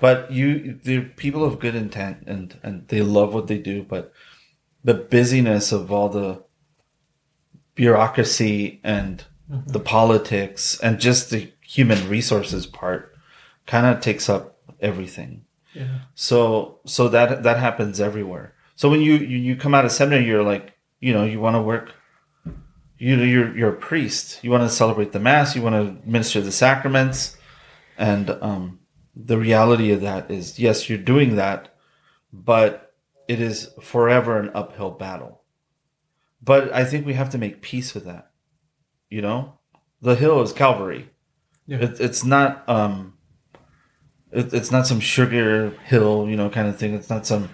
But you, the people of good intent, and and they love what they do, but the busyness of all the bureaucracy and the politics and just the human resources part kind of takes up everything. Yeah. So so that that happens everywhere. So when you you, you come out of seminary, you're like, you know, you want to work. You you're you're a priest. You want to celebrate the mass. You want to minister the sacraments, and um, the reality of that is, yes, you're doing that, but it is forever an uphill battle. But I think we have to make peace with that. You know, the hill is Calvary. Yeah. It, it's not. Um, it, it's not some sugar hill, you know, kind of thing. It's not some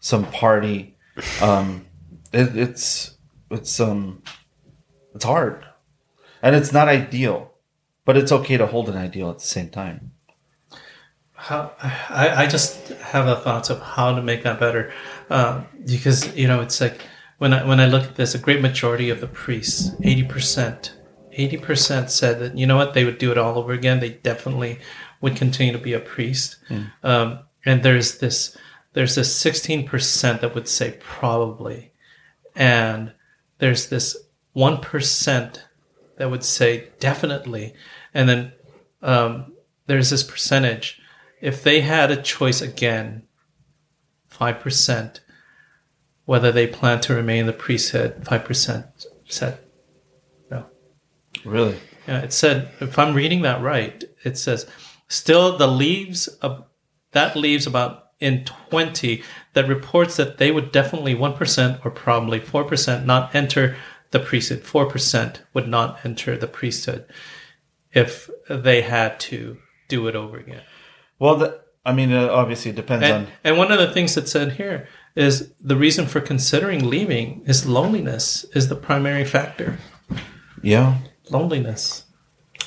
some party. Um, it, it's it's um it's hard, and it's not ideal, but it's okay to hold an ideal at the same time. how I, I just have the thoughts of how to make that better um, because you know it's like when I when I look at this a great majority of the priests 80% 80% said that you know what they would do it all over again. They definitely would continue to be a priest. Um, and there's this there's this 16% that would say probably. And there's this 1% that would say definitely. And then um, there's this percentage. If they had a choice again 5% whether they plan to remain the priesthood 5% said no Really, yeah, it said, if I'm reading that right, it says, still the leaves of that leaves about in 20 that reports that they would definitely 1% or probably 4% not enter the priesthood. 4% would not enter the priesthood if they had to do it over again. well, the, I mean, uh, obviously, it depends And, on. and one of the things that's said here is the reason for considering leaving is loneliness is the primary factor. Yeah, Loneliness.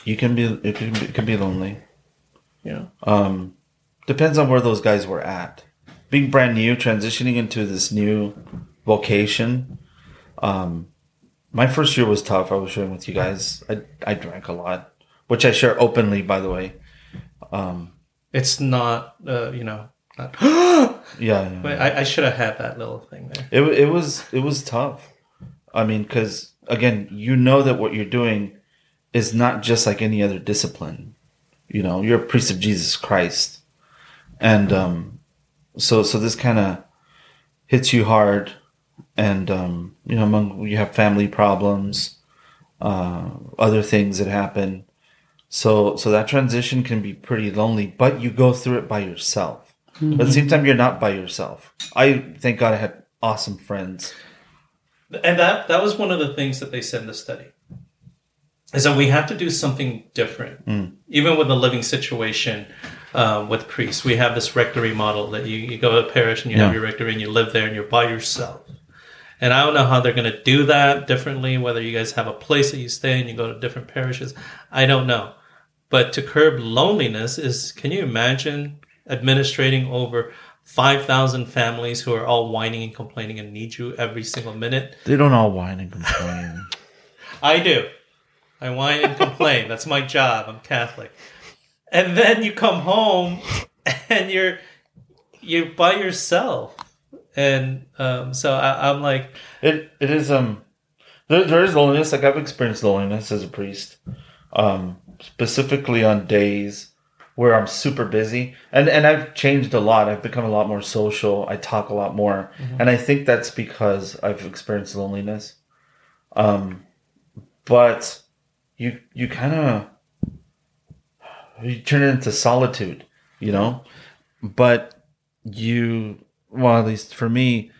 you can be. It can be, it can be lonely. Yeah. Um, depends on where those guys were at. Being brand new, transitioning into this new vocation. Um, my first year was tough. I was sharing with you guys. I I drank a lot, which I share openly, by the way. Um, It's not, uh, you know, not, yeah, yeah. Wait, I, I should have had that little thing there. It, it was it was tough. I mean, because again, you know that what you're doing is not just like any other discipline. You know, you're a priest of Jesus Christ, and um, so so this kind of hits you hard, and um, you know, among you have family problems, uh, other things that happen. So so that transition can be pretty lonely, but you go through it by yourself. But at the same time, you're not by yourself. I thank God I had awesome friends. And that that was one of the things that they said in the study. Is that we have to do something different, even with the living situation um, with priests. We have this rectory model that you, you go to a parish and you have your rectory and you live there and you're by yourself. And I don't know how they're going to do that differently. Whether you guys have a place that you stay and you go to different parishes, I don't know. But to curb loneliness is, can you imagine administrating over 5,000 families who are all whining and complaining and need you every single minute? They don't all whine and complain. I do. I whine and complain. That's my job. I'm Catholic. And then you come home and you're you're by yourself. And um, so I, I'm like, it it is um there, there is loneliness. Like I've experienced loneliness as a priest, um specifically on days where I'm super busy, and and I've changed a lot. I've become a lot more social. I talk a lot more, and I think that's because I've experienced loneliness. Um, but you you kind of you turn it into solitude, you know. But you, well, at least for me,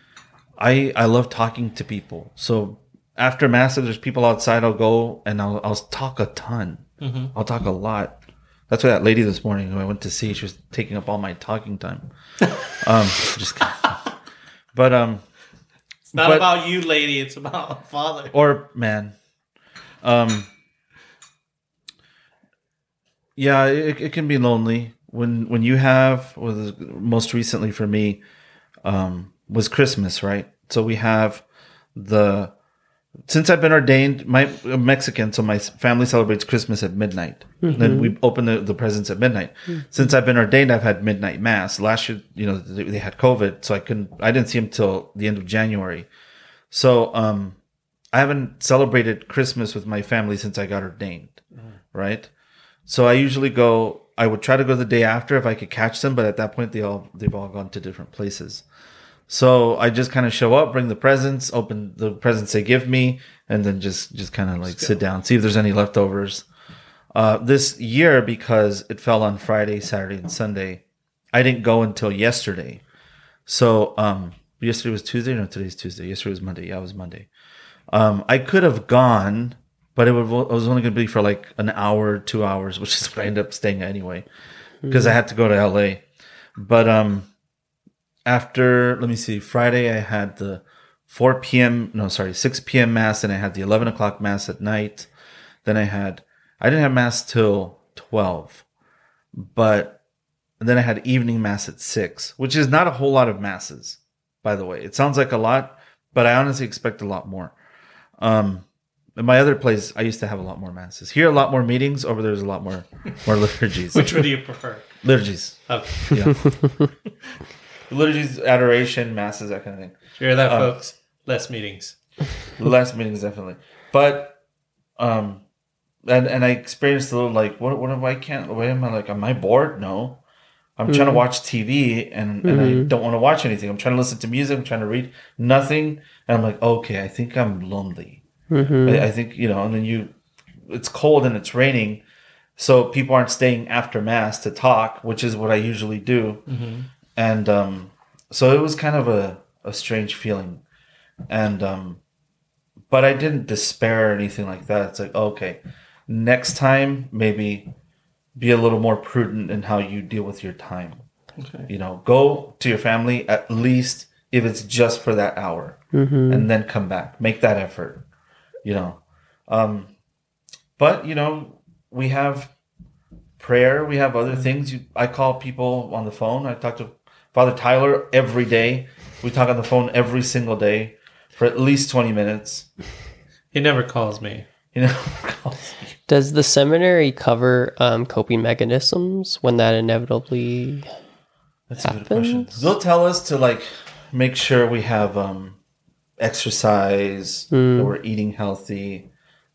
I I love talking to people. So after mass, if there's people outside, I'll go and I'll I'll talk a ton. I'll talk a lot. That's why that lady this morning who I went to see, she was taking up all my talking time. um, just kidding. But um, it's not But- about you, lady. It's about father. or man, um, yeah, it, it can be lonely when when you have. Was most recently for me, um, was Christmas, right? So we have the since I've been ordained, my I'm Mexican, so my family celebrates Christmas at midnight. Then mm-hmm. we open the, the presents at midnight. Mm-hmm. Since I've been ordained, I've had midnight mass. Last year, you know, they, they had COVID, so I couldn't. I didn't see them till the end of January. So, um, I haven't celebrated Christmas with my family since I got ordained, mm-hmm. right? So I usually go. I would try to go the day after if I could catch them, but at that point, they all they've all gone to different places. So I just kind of show up, bring the presents, open the presents they give me, and then just just kind of like sit down, see if there's any leftovers. Uh, this year, because it fell on Friday, Saturday, and Sunday, I didn't go until yesterday. So um, yesterday was Tuesday. No, today's Tuesday. Yesterday was Monday. Yeah, it was Monday. Um, I could have gone, but it, would, it was only going to be for like an hour, two hours, which is what I ended up staying anyway, because I had to go to LA. But um, after let me see, Friday I had the 4 p.m. No, sorry, 6 p.m. mass, and I had the 11 o'clock mass at night. Then I had I didn't have mass till 12, but then I had evening mass at six, which is not a whole lot of masses, by the way. It sounds like a lot, but I honestly expect a lot more. Um, in my other place, I used to have a lot more masses. Here, a lot more meetings. Over there's a lot more more liturgies. Which one do you prefer? liturgies? Okay. Yeah. liturgies, adoration, masses, that kind of thing. You hear that, Um, folks? Less meetings. less meetings definitely. But um and and i experienced a little like what what why can't why am i like am i bored? No. I'm trying to watch tv and and i don't want to watch anything. I'm trying to listen to music i'm trying to read nothing and i'm like okay i think i'm lonely. I, I think you know and then you it's cold and it's raining so people aren't staying after mass to talk which is what i usually do and um so it was kind of a, a strange feeling and um but I didn't despair or anything like that. It's like, okay, next time maybe be a little more prudent in how you deal with your time. Okay. You know, go to your family at least if it's just for that hour, and then come back. Make that effort. You know, um, but you know, we have prayer. We have other things. You, I call people on the phone. I talk to Father Tyler every day. We talk on the phone every single day for at least twenty minutes. He never calls me. You know, Does the seminary cover um, coping mechanisms when that inevitably? That's a good question. happens? They'll tell us to like make sure we have um, exercise, that we're eating healthy,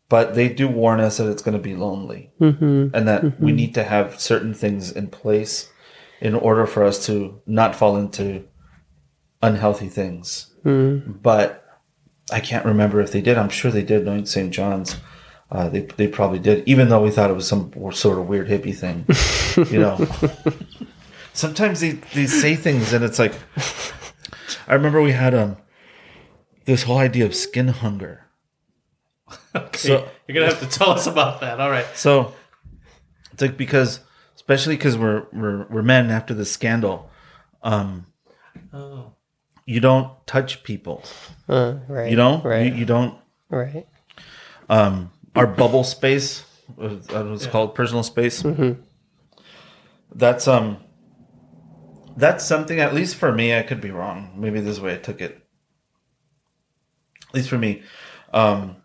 but they do warn us that it's going to be lonely Mm-hmm. and that we need to have certain things in place in order for us to not fall into unhealthy things. But I can't remember if they did. I'm sure they did. Knowing St. John's, uh, they they probably did. Even though we thought it was some sort of weird hippie thing, you know. Sometimes they, they say things and it's like I remember we had um this whole idea of skin hunger. Okay, So- you're gonna have to tell us about that. All right. So it's like because especially because we're we're we're men after the scandal, um, Oh. you don't touch people. Uh, right. You know, Right. you, you don't. right. Um, our bubble space, uh, that was called personal space. That's um, that's something. At least for me, I could be wrong. Maybe this is the way I took it. At least for me, um,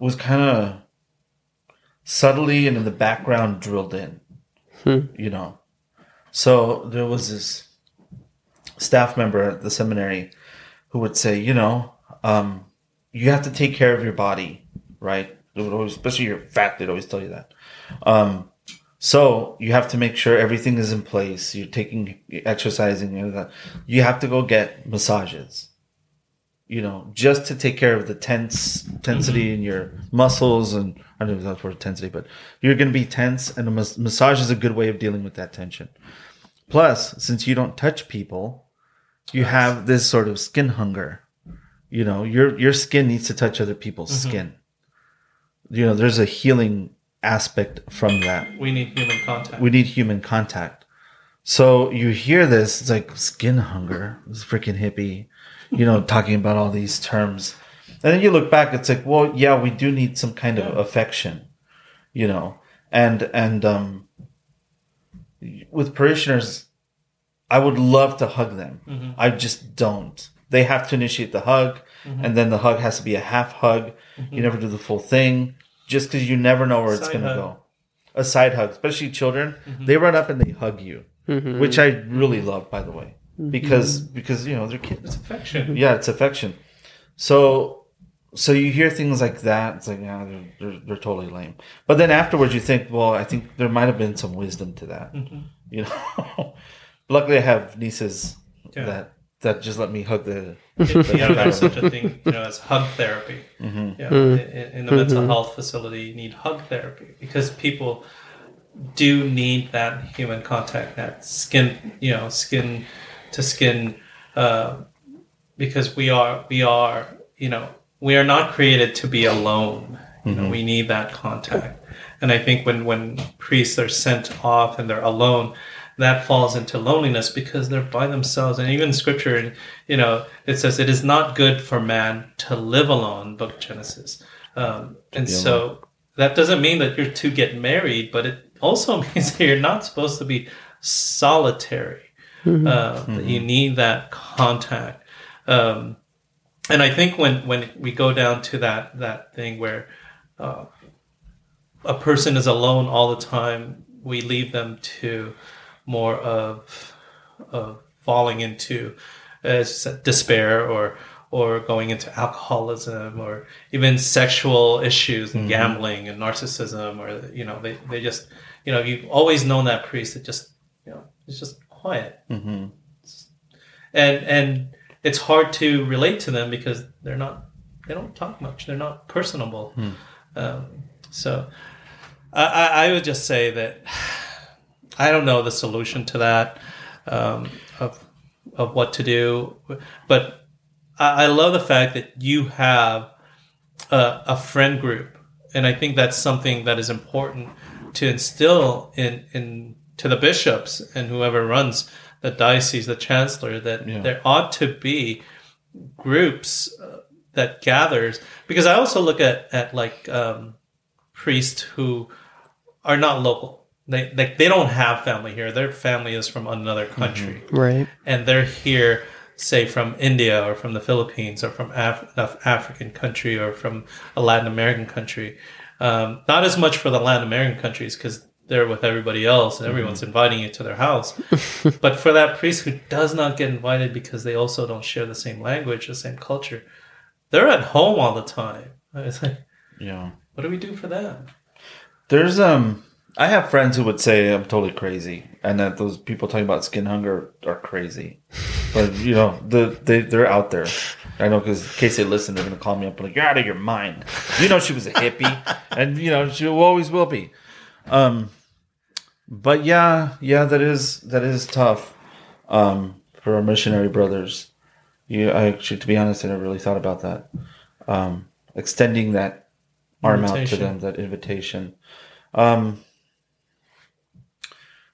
was kind of subtly and in the background drilled in. You know, so there was this staff member at the seminary who would say, you know, um, you have to take care of your body, right? Always, especially your fat, they'd always tell you that. Um, so you have to make sure everything is in place. You're taking exercising. You have to go get massages. You know, just to take care of the tense tensity mm-hmm. in your muscles and I don't know if that's word tensity, but you're going to be tense, and a mas- massage is a good way of dealing with that tension. Plus, since you don't touch people, you have this sort of skin hunger. You know, your your skin needs to touch other people's mm-hmm. skin. You know, there's a healing aspect from that. We need human contact. We need human contact. So you hear this, it's like skin hunger. This freaking hippie, you know, talking about all these terms. And then you look back, it's like, well, yeah, we do need some kind of affection, you know. And and um with parishioners, I would love to hug them. Mm-hmm. I just don't. They have to initiate the hug, mm-hmm. and then the hug has to be a half hug. Mm-hmm. You never do the full thing, just because you never know where it's going to go. A side hug, especially children, they run up and they hug you, which I really love, by the way, Mm-hmm. because because you know they're kids. affection. Mm-hmm. Yeah, it's affection. So, so you hear things like that. It's like, yeah, they're, they're, they're totally lame. But then afterwards, you think, well, I think there might have been some wisdom to that. Mm-hmm. You know, luckily I have nieces Yeah. that that just let me hug the. you know, there's such a thing, you know, as hug therapy. Mm-hmm. Yeah, in, in the mental health facility, you need hug therapy because people do need that human contact, that skin, you know, skin to skin, uh, because we are, we are, you know, we are not created to be alone. You know, we need that contact, and I think when when priests are sent off and they're alone, that falls into loneliness because they're by themselves. And even scripture, you know, it says it is not good for man to live alone, book of Genesis. Um, and so that doesn't mean that you're to get married, but it also means that you're not supposed to be solitary. Uh, that you need that contact. Um, and I think when, when we go down to that, that thing where, uh, a person is alone all the time, we leave them to more of, of falling into as said, despair or or going into alcoholism or even sexual issues and gambling and narcissism or you know they, they just you know you've always known that priest that just you know it's just quiet. Mm-hmm. and and it's hard to relate to them because they're not they don't talk much. They're not personable. Um, so I, I I would just say that I don't know the solution to that um, of of what to do. But I, I love the fact that you have a, a friend group. And I think that's something that is important to instill in in to the bishops and whoever runs the diocese, the chancellor, that Yeah. there ought to be groups uh, that gathers. Because I also look at at like um, priests who are not local. They like they don't have family here. Their family is from another country, Right. and they're here, say from India or from the Philippines or from Af- an African country or from a Latin American country. Um, not as much for the Latin American countries because they're with everybody else and everyone's inviting you to their house. but for that priest who does not get invited because they also don't share the same language, the same culture, they're at home all the time. It's like, Yeah. what do we do for them? There's um I have friends who would say I'm totally crazy and that those people talking about skin hunger are crazy. But you know, the they they're out there. I know because in case they listen, they're gonna call me up and like, You're out of your mind. You know she was a hippie and you know, she always will be. Um but yeah, yeah, that is that is tough. Um for our missionary brothers. You I actually to be honest, I never really thought about that. Um extending that arm out to them, that invitation. Um,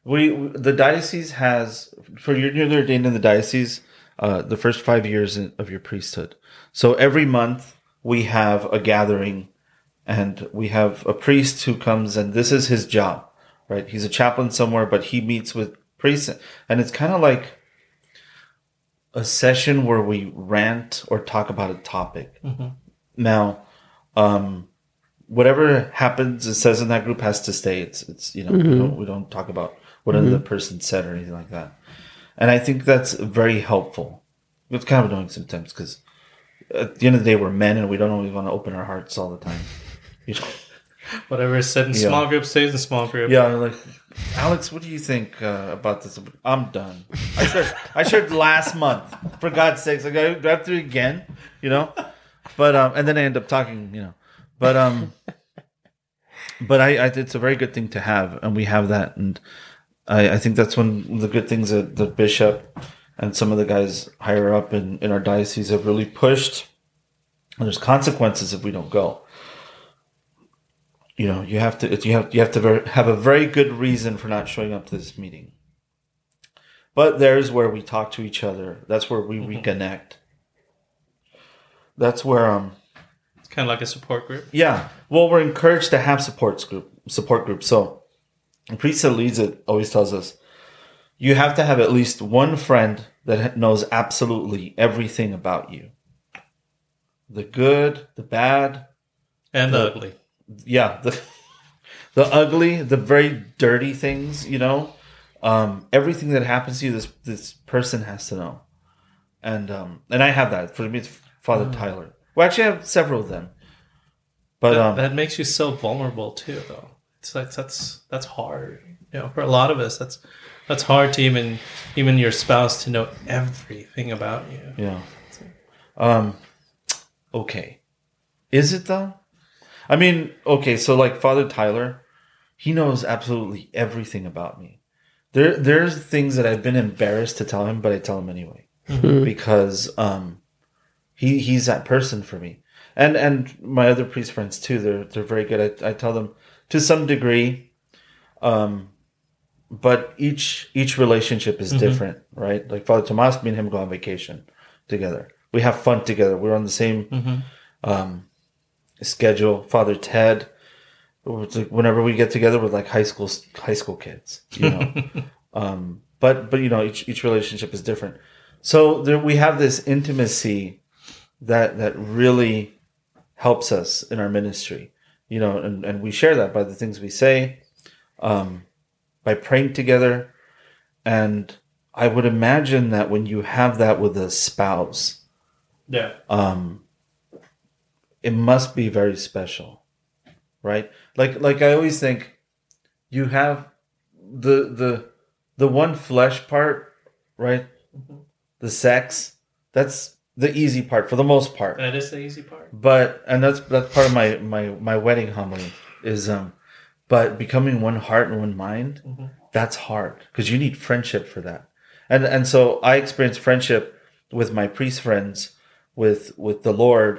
we the diocese has for your newly ordained in the diocese, uh, the first five years of your priesthood. So every month we have a gathering, and we have a priest who comes, and this is his job, right? He's a chaplain somewhere, but he meets with priests, and it's kind of like a session where we rant or talk about a topic. Mm-hmm. Now, um, whatever happens, it says in that group has to stay. It's it's you know we, mm-hmm. don't, we don't talk about what another mm-hmm. person said or anything like that. And I think that's very helpful. It's kind of annoying sometimes because at the end of the day we're men and we don't always want to open our hearts all the time. You know? Whatever is said in Yeah. small group stays in small group. Yeah, like Alex, what do you think uh, about this? I'm done. I shared, I shared last month. For God's sakes, like I do I have to do it again, you know. But um, and then I end up talking, you know. But um, but I, I it's a very good thing to have, and we have that, and I, I think that's one of the good things that the bishop and some of the guys higher up in in our diocese have really pushed. And there's consequences if we don't go you know you have to you have you have to have a very good reason for not showing up to this meeting. But there's where we talk to each other. That's where we reconnect. That's where um It's kind of like a support group. yeah. Well we're encouraged to have supports group support groups so the leads it always tells us you have to have at least one friend that knows absolutely everything about you. The good the bad And the The- ugly. Yeah the the ugly the very dirty things you know? Um everything that happens to you this this person has to know. And um and i have that. For me it's father tyler. Well actually i have several of them. But that, um that makes you so vulnerable too, though. It's like that's that's hard. You know, for a lot of us, that's that's hard to even even your spouse to know everything about you. yeah. Um okay. Is it though i mean okay so like father tyler he knows absolutely everything about me. There there's things that i've been embarrassed to tell him but i tell him anyway. Because um he he's that person for me. And and my other priest friends too they're they're very good. I, I tell them to some degree um but each each relationship is different right? Like father tomas me and him go on vacation together. We have fun together. We're on the same um schedule. Father ted whenever we get together with like high school high school kids you know? Um but but you know each each relationship is different. So there we have this intimacy that that really helps us in our ministry you know and, and we share that by the things we say um by praying together. And i would imagine that when you have that with a spouse Yeah. um it must be very special right? Like like i always think you have the the the one flesh part right? The sex that's the easy part for the most part. That is the easy part. but and that's that's part of my my my wedding homily is um but becoming one heart and one mind that's hard because you need friendship for that. And and so i experience friendship with my priest friends with with the lord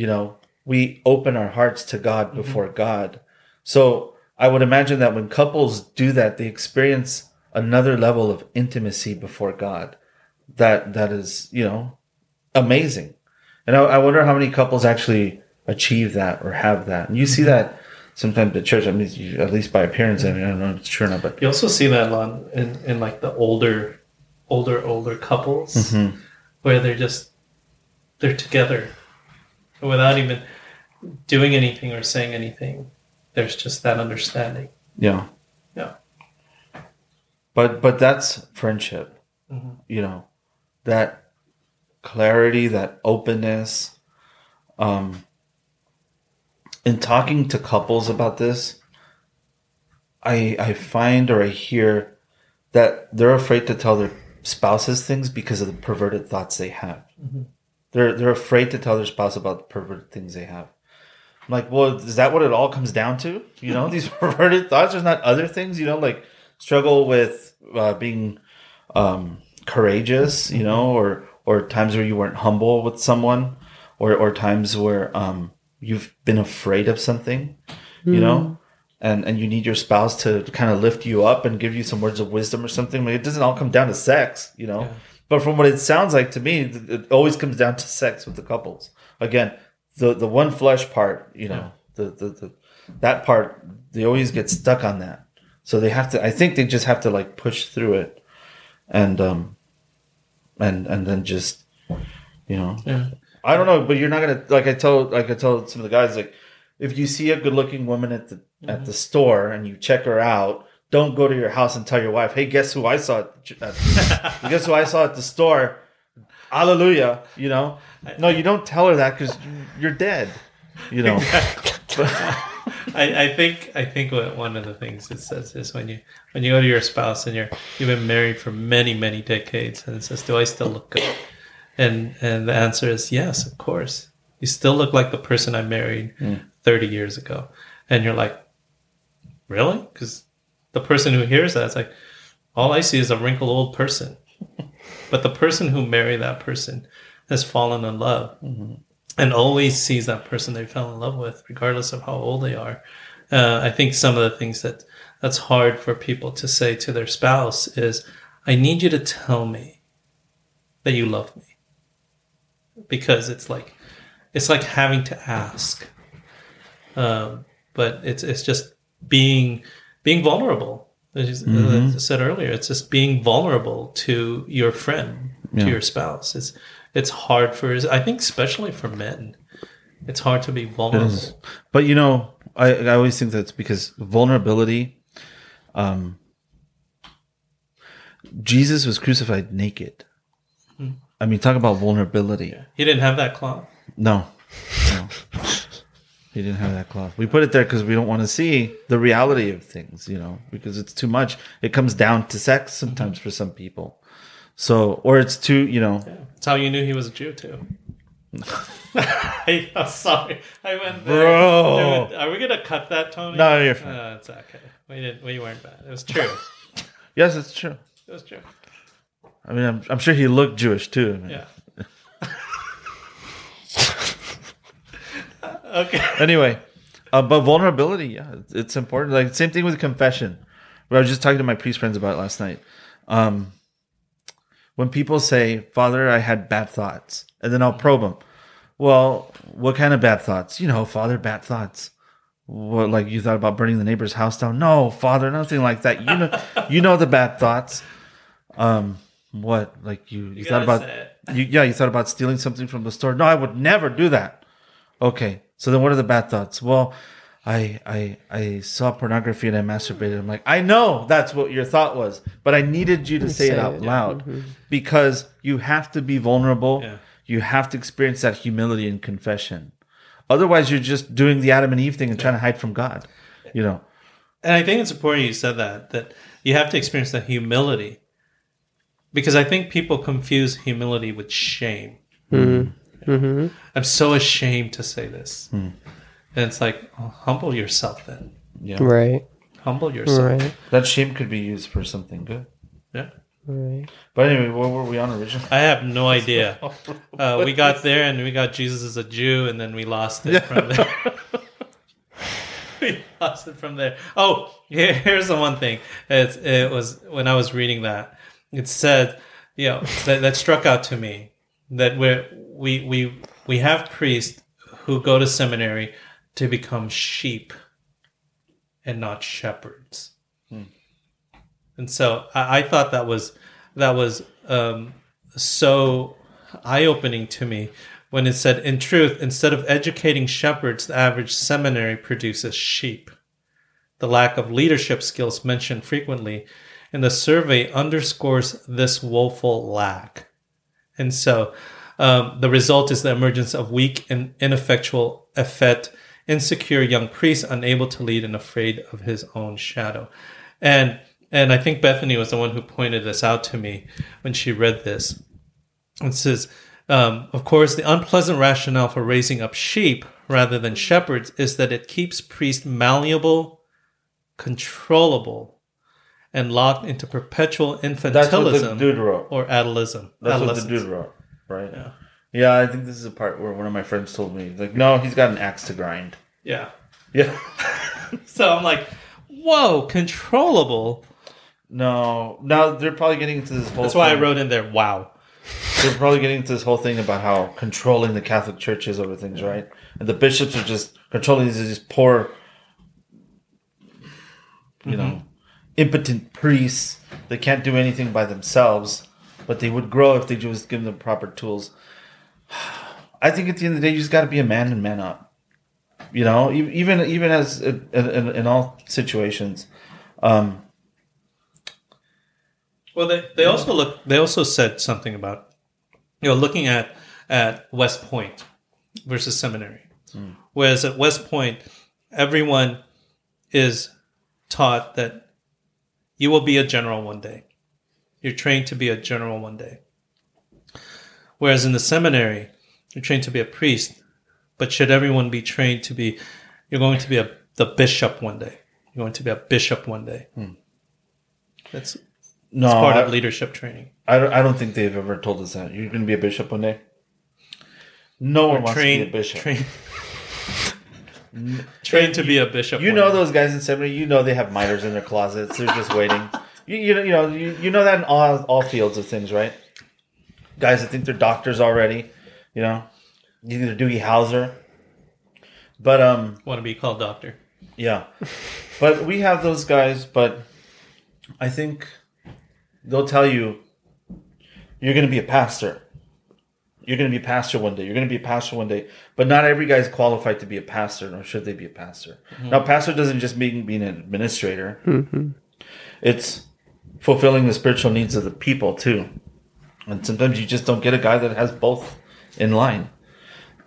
you know we open our hearts to god before god so i would imagine that when couples do that they experience another level of intimacy before god that that is you know amazing and I, I wonder how many couples actually achieve that or have that. And you see that sometimes at church. I mean, you, at least by appearance. I mean, I don't know if it's true or not, but You also see that a lot in, in like the older, older, older couples Mhm. where they're just they're together without even doing anything or saying anything. There's just that understanding. yeah, Yeah. but but that's friendship. Mhm. You know, that clarity, that openness. Um, in talking to couples about this, I I find or I hear that they're afraid to tell their spouses things because of the perverted thoughts they have. They're they're afraid to tell their spouse about the perverted things they have. I'm like, well, is that what it all comes down to? You know, these perverted thoughts. There's not other things. You know, like struggle with uh, being um, courageous. You know, or or times where you weren't humble with someone, or or times where um, you've been afraid of something. You know, and and you need your spouse to kind of lift you up and give you some words of wisdom or something. Like, it doesn't all come down to sex. You know. Yeah. But from what it sounds like to me, it always comes down to sex with the couples. Again, the the one flesh part, you know, the, the the that part, they always get stuck on that. So they have to. I think they just have to like push through it, and um, and and then just, you know, Yeah. I don't know, but you're not gonna like I told like I told some of the guys like if you see a good looking woman at the at the store and you check her out, don't go to your house and tell your wife, "Hey, guess who I saw at guess who I saw at the store?" Hallelujah, you know. No, you don't tell her that because you're dead, you know. I, I think I think what one of the things it says is when you when you go to your spouse and you're you've been married for many many decades and it says do I still look good? And and the answer is yes of course. You still look like the person I married hmm. 30 years ago. And you're like really? Because the person who hears that is like all I see is a wrinkled old person but the person who married that person has fallen in love and always sees that person they fell in love with, regardless of how old they are. Uh, I think some of the things that that's hard for people to say to their spouse is, "I need you to tell me that you love me," because it's like it's like having to ask. Um, but it's it's just being being vulnerable. As you- as I uh, mm-hmm. said earlier, it's just being vulnerable to your friend, Yeah. to your spouse. It's it's hard for I think especially for men. It's hard to be vulnerable. But you know, I, I always think that's because vulnerability. Um, Jesus was crucified naked. Hmm. I mean, talk about vulnerability. He didn't have that cloth. No, no, he didn't have that cloth. We put it there because we don't want to see the reality of things, you know, because it's too much. It comes down to sex sometimes for some people. So, or it's too, you know, That's how you knew he was a Jew too. I, am sorry, I went there. Bro. Dude, Are we gonna cut that, Tony? No, you're fine. Uh, it's okay. We didn't. We weren't bad. It was true. yes, it's true. It was true. I mean, I'm, I'm sure he looked Jewish too. I mean, Yeah. Okay. anyway, uh, but vulnerability, yeah, it's, important. Like same thing with confession. But I was just talking to my priest friends about it last night. Um, when people say, "Father, I had bad thoughts," and then I'll probe them. Well, what kind of bad thoughts? You know, Father, bad thoughts. What, like you thought about burning the neighbor's house down? No, Father, nothing like that. You know, you know the bad thoughts. Um, what? Like you, you, thought about? You, yeah, you thought about stealing something from the store. No, I would never do that. Okay, so then what are the bad thoughts? Well, I I I saw pornography and I masturbated. I'm like, I know that's what your thought was, but I needed you to say, Say it out it. loud because you have to be vulnerable. Yeah. You have to experience that humility and confession. Otherwise, you're just doing the Adam and Eve thing and trying to hide from God. You know, And I think it's important you said that that you have to experience that humility, because I think people confuse humility with shame. Mm-hmm. I'm so ashamed to say this, Hmm. and it's like oh, humble yourself. Then yeah. Right. humble yourself. Right. That shame could be used for something good. Yeah. Right. But anyway, what were we on originally? I have no idea. Uh, we got there and we got Jesus as a Jew, and then we lost it from there. we lost it from there. Oh, here, here's the one thing. It's, it was when I was reading that. It said, you know, that, that struck out to me that we're, we we we have priests who go to seminary to become sheep and not shepherds. And so I, I thought that was that was um, so eye opening to me when it said, in truth, instead of educating shepherds, the average seminary produces sheep. The lack of leadership skills mentioned frequently in the survey underscores this woeful lack. And so um, the result is the emergence of weak and ineffectual, effete, insecure young priests unable to lead and afraid of his own shadow. And and I think Bethany was the one who pointed this out to me when she read this. It says, um, of course, the unpleasant rationale for raising up sheep rather than shepherds is that it keeps priests malleable, controllable, and locked into perpetual That's what the infantilism or adolescent. That's what the adolescence. dude wrote, right? Yeah. Yeah, I think this is a part where one of my friends told me, like, no, he's got an axe to grind. Yeah. Yeah. So I'm like, whoa, controllable. no, now they're probably getting into this whole. That's why I wrote in there, wow. They're probably getting into this whole thing about how controlling the Catholic Church is over things, right? And the bishops are just controlling these, these poor, you mm-hmm. know, impotent priests. They can't do anything by themselves, but they would grow if they just give them the proper tools. I think at the end of the day, you just got to be a man and man up. You know, even even as in, in, in all situations. Um, Well, they, they also look. They also said something about, you know, looking at at West Point versus seminary. Whereas at West Point, everyone is taught that you will be a general one day. You're trained to be a general one day. Whereas in the seminary, you're trained to be a priest. But should everyone be trained to be, you're going to be a the bishop one day. You're going to be a bishop one day. Hmm. That's no, part I- of leadership training. I don't, I don't think they've ever told us that. You're going to be a bishop one day. No one wants train, to be a bishop. Train, train to be a bishop. you know day. those guys in seminary. You know they have miters in their closets. They're just waiting. You, you know you know you, you know that in all all fields of things, right? Guys that think they're doctors already. You know, either Doogie Howser. But um, want to be called doctor. yeah, but we have those guys. But I think they'll tell you you're going to be a pastor. You're going to be a pastor one day. You're going to be a pastor one day. But not every guy is qualified to be a pastor, nor should they be a pastor. Now, pastor doesn't just mean being an administrator. It's fulfilling the spiritual needs of the people too. And sometimes you just don't get a guy that has both in line.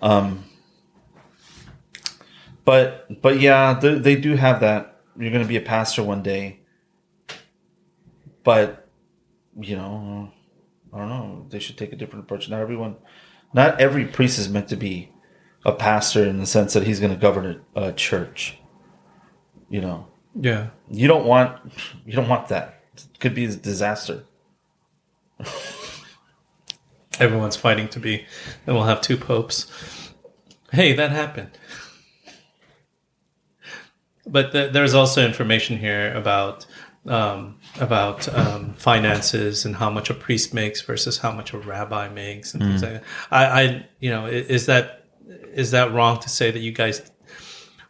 Um, but but yeah, they, they do have that. You're going to be a pastor one day. But you know, I don't know. They should take a different approach. Not everyone, not every priest is meant to be a pastor in the sense that he's going to govern a, a church. You know, Yeah. you don't want you don't want that. Could be a disaster. Everyone's fighting to be, and we'll have two popes. Hey, that happened. But th- there's also information here about um, about um, finances and how much a priest makes versus how much a rabbi makes and things like that. I, I, you know, is that is that wrong to say that you guys,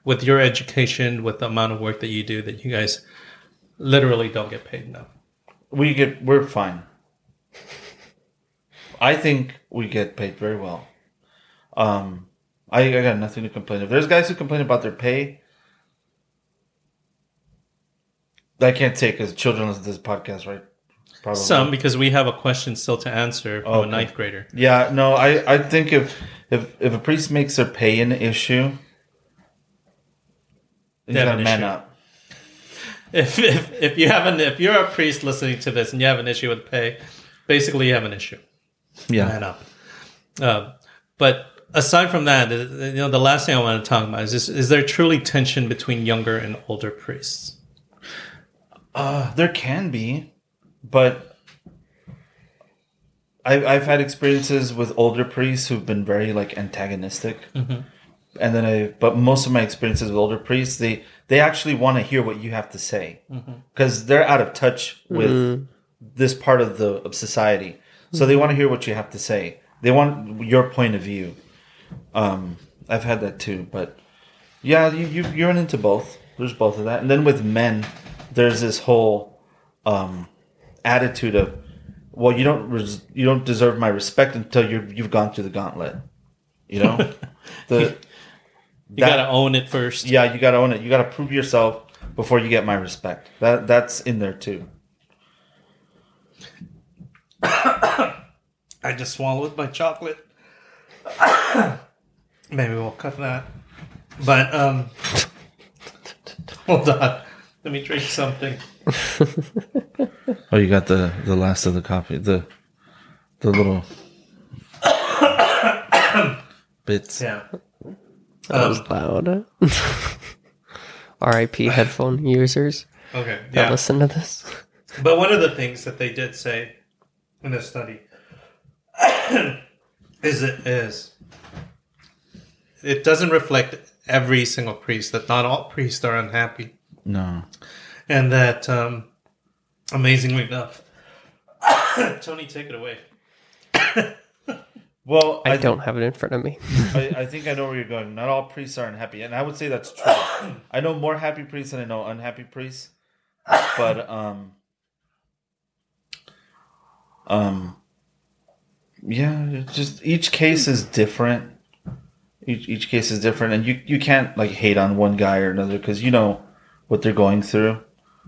with your education, with the amount of work that you do, that you guys literally don't get paid enough? We get we're fine. I think we get paid very well. Um, I, I got nothing to complain of. There's guys who complain about their pay. I can't take because children listen to this podcast, right? Probably. Some because we have a question still to answer from Okay. a ninth grader. Yeah, no, I, I think if if if a priest makes their pay an issue, he's They have got to man issue. up. If, if if you have an if you're a priest listening to this and you have an issue with pay, basically you have an issue. Yeah, Man up. Um, but aside from that, you know, the last thing I want to talk about is this, is there truly tension between younger and older priests? uh, there can be, but I've I've had experiences with older priests who've been very like antagonistic, and then I but most of my experiences with older priests they they actually want to hear what you have to say because they're out of touch with this part of the of society, so they want to hear what you have to say. They want your point of view. Um, I've had that too, but yeah, you you, you run into both. there's both of that, and then with men, there's this whole um, attitude of, well, you don't res- you don't deserve my respect until you you've gone through the gauntlet. You know, the You that- gotta own it first. yeah, you gotta own it. You gotta prove yourself before you get my respect. That that's in there too. I just swallowed my chocolate. Maybe we'll cut that. But um hold on. Let me drink something. Oh, you got the the last of the coffee. The the little bits. Yeah. That was loud. R.I.P. headphone users Okay. that Yeah. listen to this. But one of the things that they did say in this study is it is it doesn't reflect every single priest that not all priests are unhappy No. and that um amazingly enough Tony take it away Well, I, I, don't have it in front of me. I, I think I know where you're going. Not all priests are unhappy, and I would say that's true. I know more happy priests than I know unhappy priests, but um, um, yeah, just each case is different. Each each case is different, and you you can't like hate on one guy or another because you know what they're going through,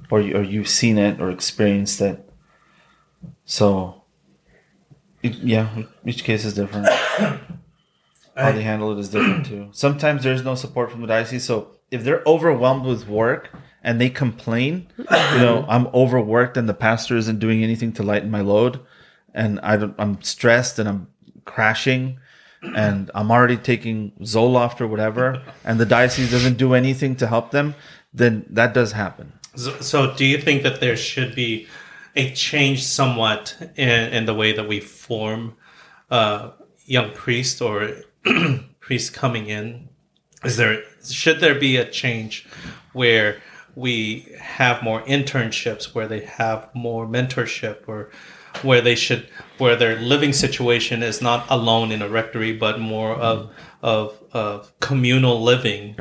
or you, or you've seen it or experienced it. So, it, yeah, each case is different how they handle it is different too. Sometimes there's no support from the diocese, so if they're overwhelmed with work and they complain, you know, I'm overworked and the pastor isn't doing anything to lighten my load, and I don't, I'm stressed and I'm crashing, and I'm already taking Zoloft or whatever, and the diocese doesn't do anything to help them, then that does happen. So, so do you think that there should be a change somewhat in, in the way that we form uh, young priests or priests coming in? Is there should there be a change where we have more internships, where they have more mentorship, or where they should where their living situation is not alone in a rectory, but more of of, of communal living,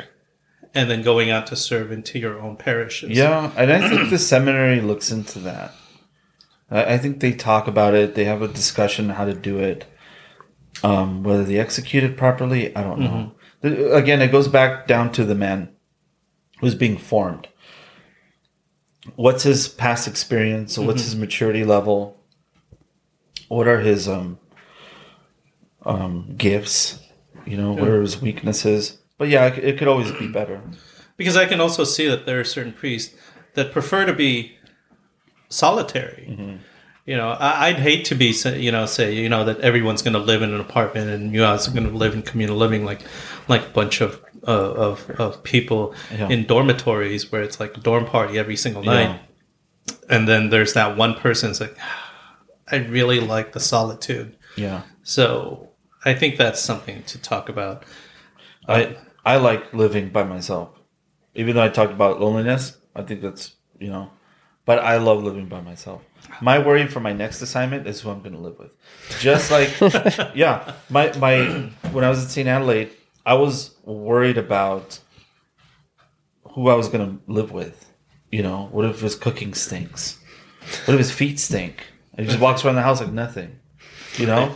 and then going out to serve into your own parishes. Yeah, and I think the seminary looks into that. I I think they talk about it. They have a discussion how to do it. Um, whether they execute it properly, I don't know. The- Again, it goes back down to the man who's being formed. What's his past experience? What's his maturity level? What are his um, um, gifts? You know, what are his weaknesses? But yeah, it, it could always be better. Because I can also see that there are certain priests that prefer to be solitary. You know, I, I'd hate to be, you know, say, you know, that everyone's going to live in an apartment and you guys are going to live in communal living, like, like a bunch of uh, of of people Yeah. in dormitories where it's like a dorm party every single night, and then there's that one person that's like, I really like the solitude. Yeah. So I think that's something to talk about. I I like living by myself. Even though I talked about loneliness, I think that's you know, but I love living by myself. My worry for my next assignment is who I'm going to live with. Just like yeah, my my when I was at St. Adelaide, I was worried about who I was going to live with. You know, what if his cooking stinks? What if his feet stink? And he just walks around the house like nothing. You know,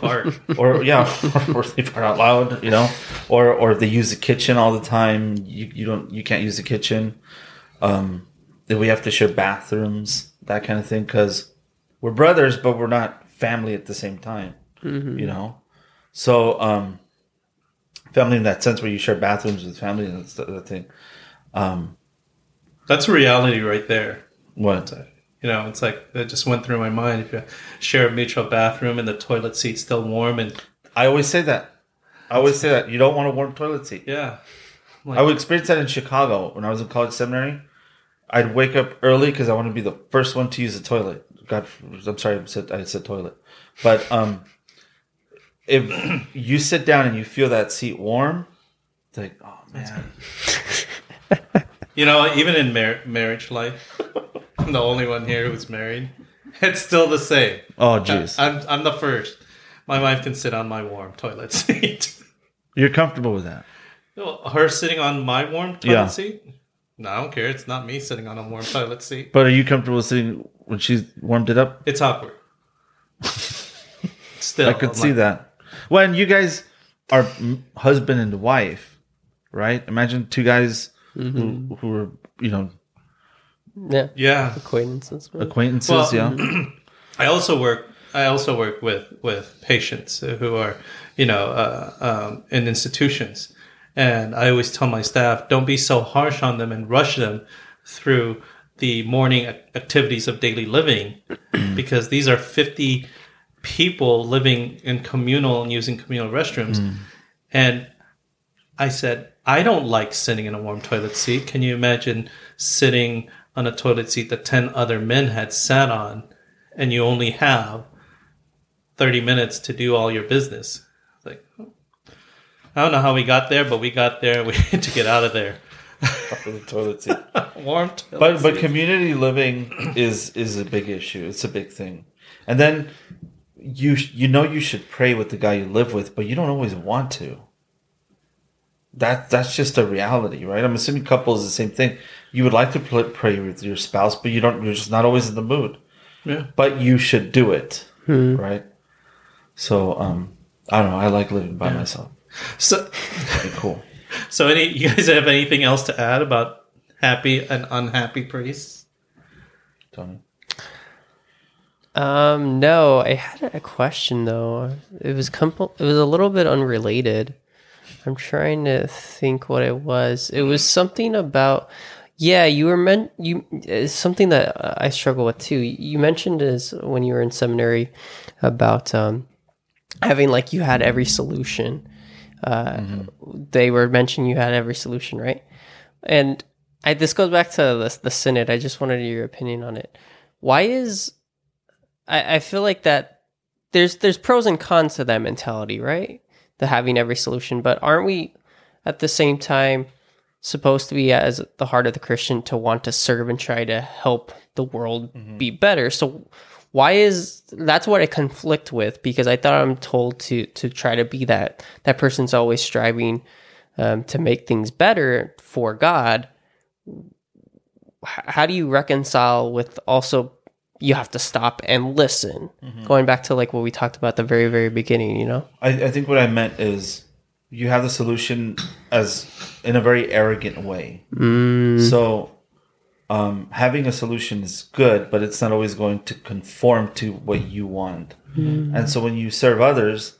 or yeah, or they fart out loud, you know, or or they use the kitchen all the time. You you don't you can't use the kitchen. Um, then we have to share bathrooms, that kind of thing, because we're brothers, but we're not family at the same time. You know, so um, family in that sense where you share bathrooms with family and that's the the thing. Um, That's a reality right there. what? You know, it's like it just went through my mind. If you share a mutual bathroom and the toilet seat's still warm, and I always say that. I always say that you don't want a warm toilet seat. yeah, I would experience that in Chicago when I was in college seminary. I'd wake up early because I want to be the first one to use the toilet. God, I'm sorry, I said, I said toilet, but um, if you sit down and you feel that seat warm, it's like, oh man, you know, even in mar- marriage life, I'm the only one here who's married. It's still the same. oh jeez, I'm I'm the first. My wife can sit on my warm toilet seat. you're comfortable with that? Her sitting on my warm toilet Yeah. seat. No, I don't care. It's not me sitting on a warm toilet seat. But are you comfortable sitting when she's warmed it up? It's awkward. Still, I could I'm see like, that. When you guys are husband and wife, right? Imagine two guys who who are you know Yeah. Yeah, Acquaintances. right? acquaintances. Well, yeah, I also work. I also work with with patients who are, you know, uh, um, in institutions, and I always tell my staff, don't be so harsh on them and rush them through the morning activities of daily living, because these are fifty people living in communal and using communal restrooms, hmm. and I said, I don't like sitting in a warm toilet seat. Can you imagine sitting on a toilet seat that 10 other men had sat on and you only have 30 minutes to do all your business? It's like, I don't know how we got there, but we got there. We had to get out of there. the toilet seat. Warm toilet But but seat. community living is is a big issue. It's a big thing. And then you you know you should pray with the guy you live with, but you don't always want to. That that's just a reality, right? I'm assuming couples the same thing. You would like to pray with your spouse, but you don't. You're just not always in the mood. Yeah. But you should do it, right? So um, I don't know. I like living by myself. So, Pretty cool. so any, you guys have anything else to add about happy and unhappy priests? Tony. Um, no, I had a question though. It was comp- it was a little bit unrelated. I'm trying to think what it was. It was something about yeah, you were meant you it's something that I struggle with too. You mentioned is when you were in seminary about um having like you had every solution. Uh they were mentioning you had every solution, right? And I this goes back to the the synod. I just wanted your opinion on it. Why is I, I feel like that there's there's pros and cons to that mentality, right? The having every solution, but aren't we at the same time supposed to be as the heart of the Christian to want to serve and try to help the world be better? So why is that's what I conflict with because I thought I'm told to to try to be that that person's always striving um, to make things better for God. How do you reconcile with also you have to stop and listen. Going back to like what we talked about at the very, very beginning, you know? I, I think what I meant is you have the solution as in a very arrogant way. So um, having a solution is good, but it's not always going to conform to what you want. Hmm. And so when you serve others,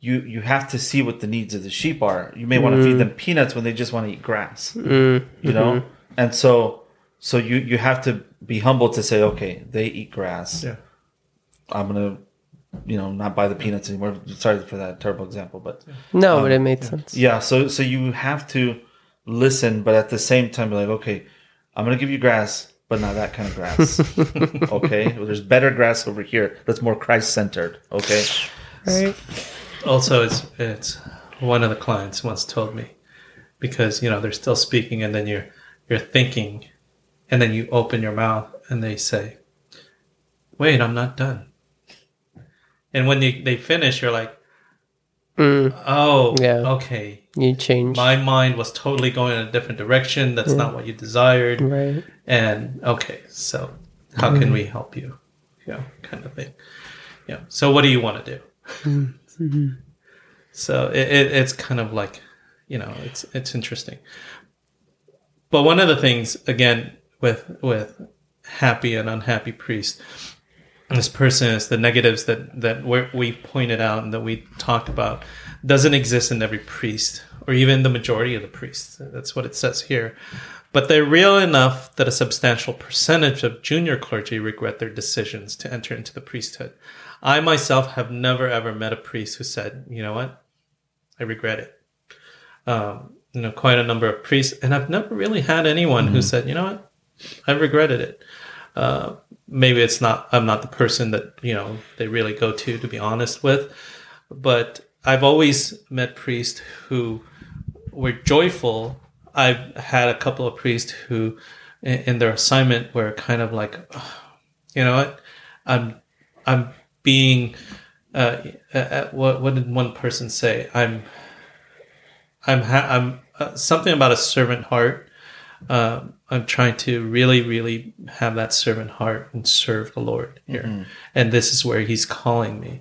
you you have to see what the needs of the sheep are. You may want to feed hmm. them peanuts when they just want to eat grass. Hmm. You know, and so so you you have to be humble to say, okay, they eat grass. Yeah. I'm gonna, you know, not buy the peanuts anymore. Sorry for that terrible example, but No, but um, it made sense. yeah. So so you have to listen, but at the same time, be like, okay, I'm gonna give you grass, but not that kind of grass. okay, well, there's better grass over here that's more Christ centered. Okay, Right. Also, it's it's one of the clients once told me because you know they're still speaking and then you're you're thinking and then you open your mouth and they say, "Wait, I'm not done." And when they they finish, you're like, Mm, "Oh, Yeah. okay." You change. My mind was totally going in a different direction. That's not what you desired. right. And okay, so how can mm-hmm. we help you? Know, kind of thing. Yeah. So what do you want to do? Mm-hmm. So it, it, it's kind of like, you know, it's it's interesting. But one of the things, again, with with happy and unhappy priest, this person is the negatives that that we we pointed out and that we talked about doesn't exist in every priest or even the majority of the priests. That's what it says here. But they're real enough that a substantial percentage of junior clergy regret their decisions to enter into the priesthood. I myself have never ever met a priest who said, "You know what, I regret it." Um, you know, quite a number of priests, and I've never really had anyone who said, "You know what, I regretted it." Uh, maybe it's not. I'm not the person that you know they really go to, to be honest with. But I've always met priests who were joyful. I've had a couple of priests who, in, their assignment, were kind of like, "Oh, you know what, I'm, I'm being, uh, uh, uh, what what did one person say? I'm, I'm, ha- I'm uh, something about a servant heart. um, I'm trying to really, really have that servant heart and serve the Lord here. And this is where He's calling me.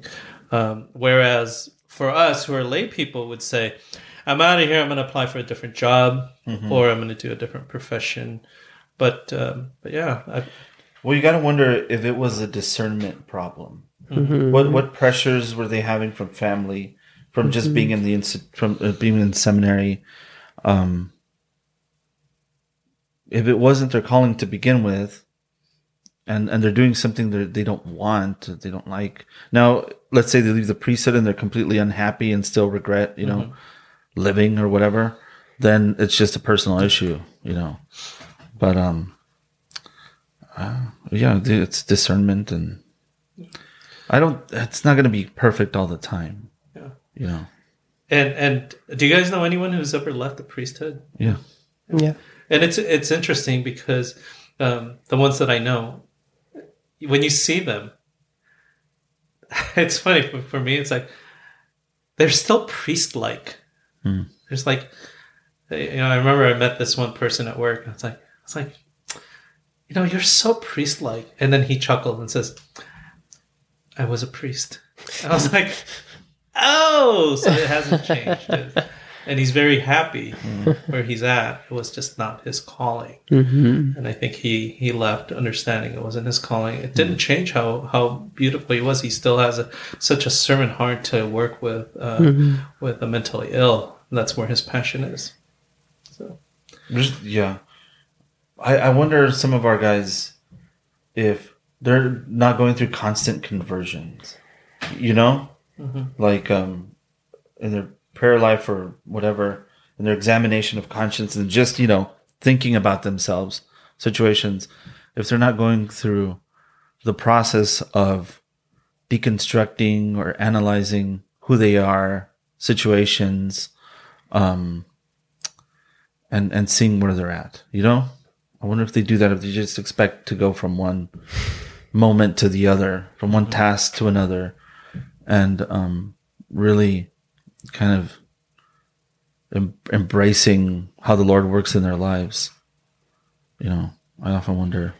Um, whereas for us who are lay people would say, I'm out of here, I'm going to apply for a different job or I'm going to do a different profession. But, um, but yeah, I, Well, you got to wonder if it was a discernment problem. What what pressures were they having from family, from just being in the insti- from uh, being in seminary? Um, if it wasn't their calling to begin with, and and they're doing something that they don't want, they don't like. Now, let's say they leave the priesthood and they're completely unhappy and still regret, you know, living or whatever. Then it's just a personal issue, you know. But um, yeah, it's discernment, and I don't. It's not going to be perfect all the time. Yeah. You know. and, and do you guys know anyone who's ever left the priesthood? Yeah. Yeah. and it's it's interesting because um, the ones that I know, when you see them, it's funny for, me. It's like they're still priest-like. Hmm. There's like, eh, you know, I remember I met this one person at work. And it's like, it's like, you know, you're so priest-like, and then he chuckled and says, "I was a priest." And I was like, "Oh, so it hasn't changed." and he's very happy where he's at. It was just not his calling, Mm-hmm. and I think he he left understanding it wasn't his calling. It didn't change how how beautiful he was. He still has a, such a servant heart to work with uh, with the mentally ill. That's where his passion is. So There's, yeah. I, I wonder some of our guys if they're not going through constant conversions, you know, like um, in their prayer life or whatever, and their examination of conscience and just you know thinking about themselves, situations. If they're not going through the process of deconstructing or analyzing who they are, situations, um, and and seeing where they're at. You know, I wonder if they do that. If they just expect to go from one moment to the other, from one task to another, and um, really kind of em- embracing how the Lord works in their lives. You know, I often wonder.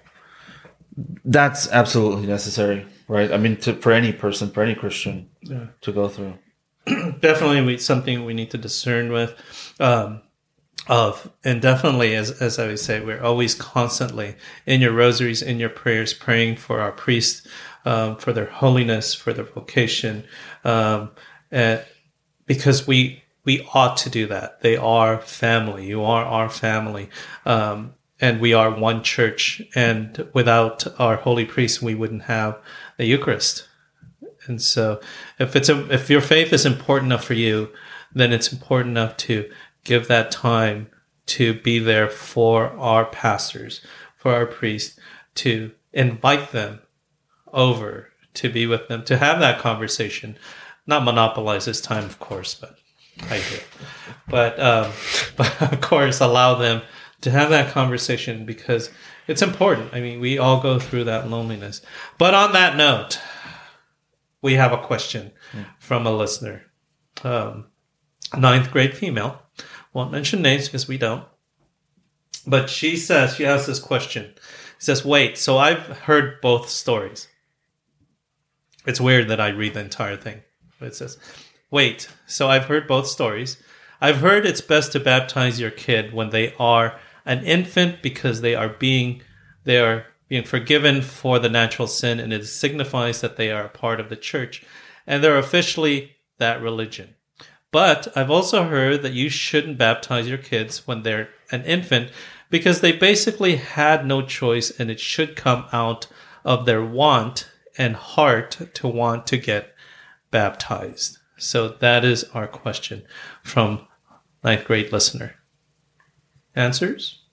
That's absolutely necessary, right? I mean, to, for any person, for any Christian, Yeah. to go through. definitely we, something we need to discern with. Um, of and definitely as as I would say, we're always constantly in your rosaries, in your prayers, praying for our priests, um, for their holiness, for their vocation, um, and because we we ought to do that. They are family. You are our family. Um, and we are one church. And without our holy priests, we wouldn't have the Eucharist. And so, if it's a, if your faith is important enough for you, then it's important enough to give that time to be there for our pastors, for our priests, to invite them over to be with them, to have that conversation, not monopolize his time, of course, but I do. But um, but of course, allow them to have that conversation because it's important. I mean, we all go through that loneliness. But on that note, we have a question from a listener. Um, ninth grade female. Won't mention names because we don't. But she says, she has this question. She says, wait, so I've heard both stories. It's weird that I read the entire thing. It says, wait, so I've heard both stories. I've heard it's best to baptize your kid when they are an infant because they are being they are being forgiven for the natural sin and it signifies that they are a part of the church and they're officially that religion. But I've also heard that you shouldn't baptize your kids when they're an infant because they basically had no choice and it should come out of their want and heart to want to get baptized. So that is our question from ninth grade listener. Answers?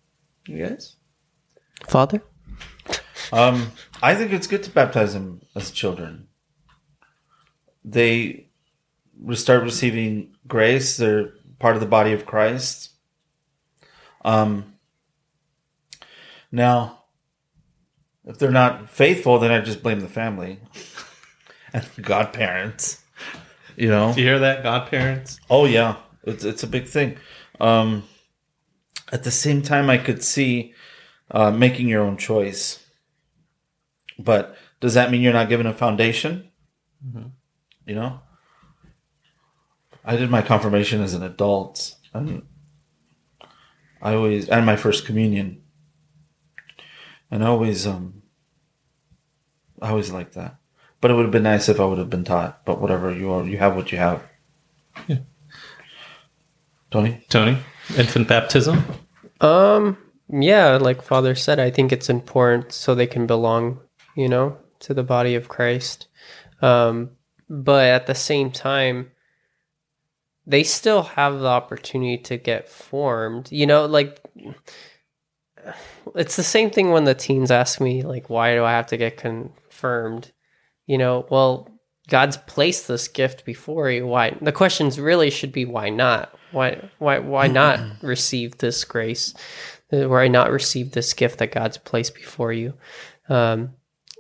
Yes. Father? Um, I think it's good to baptize them as children. They start receiving grace. They're part of the body of Christ. Um, now, if they're not faithful, then I just blame the family and godparents. You know, Do you hear that, godparents? Oh yeah, it's it's a big thing. Um, at the same time, I could see uh, making your own choice. But does that mean you're not given a foundation? You know, I did my confirmation as an adult, and I always and my first communion, and I always um, I always liked that. But it would have been nice if I would have been taught. But whatever you are, you have what you have. Yeah. Tony. Tony, infant baptism. Um, yeah, like Father said, I think it's important so they can belong, you know, to the body of Christ. Um, but at the same time, they still have the opportunity to get formed. You know, like it's the same thing when the teens ask me, like, why do I have to get confirmed? You know, well, God's placed this gift before you. Why? The questions really should be, why not? Why? Why? Why not receive this grace? Why not receive this gift that God's placed before you? Um,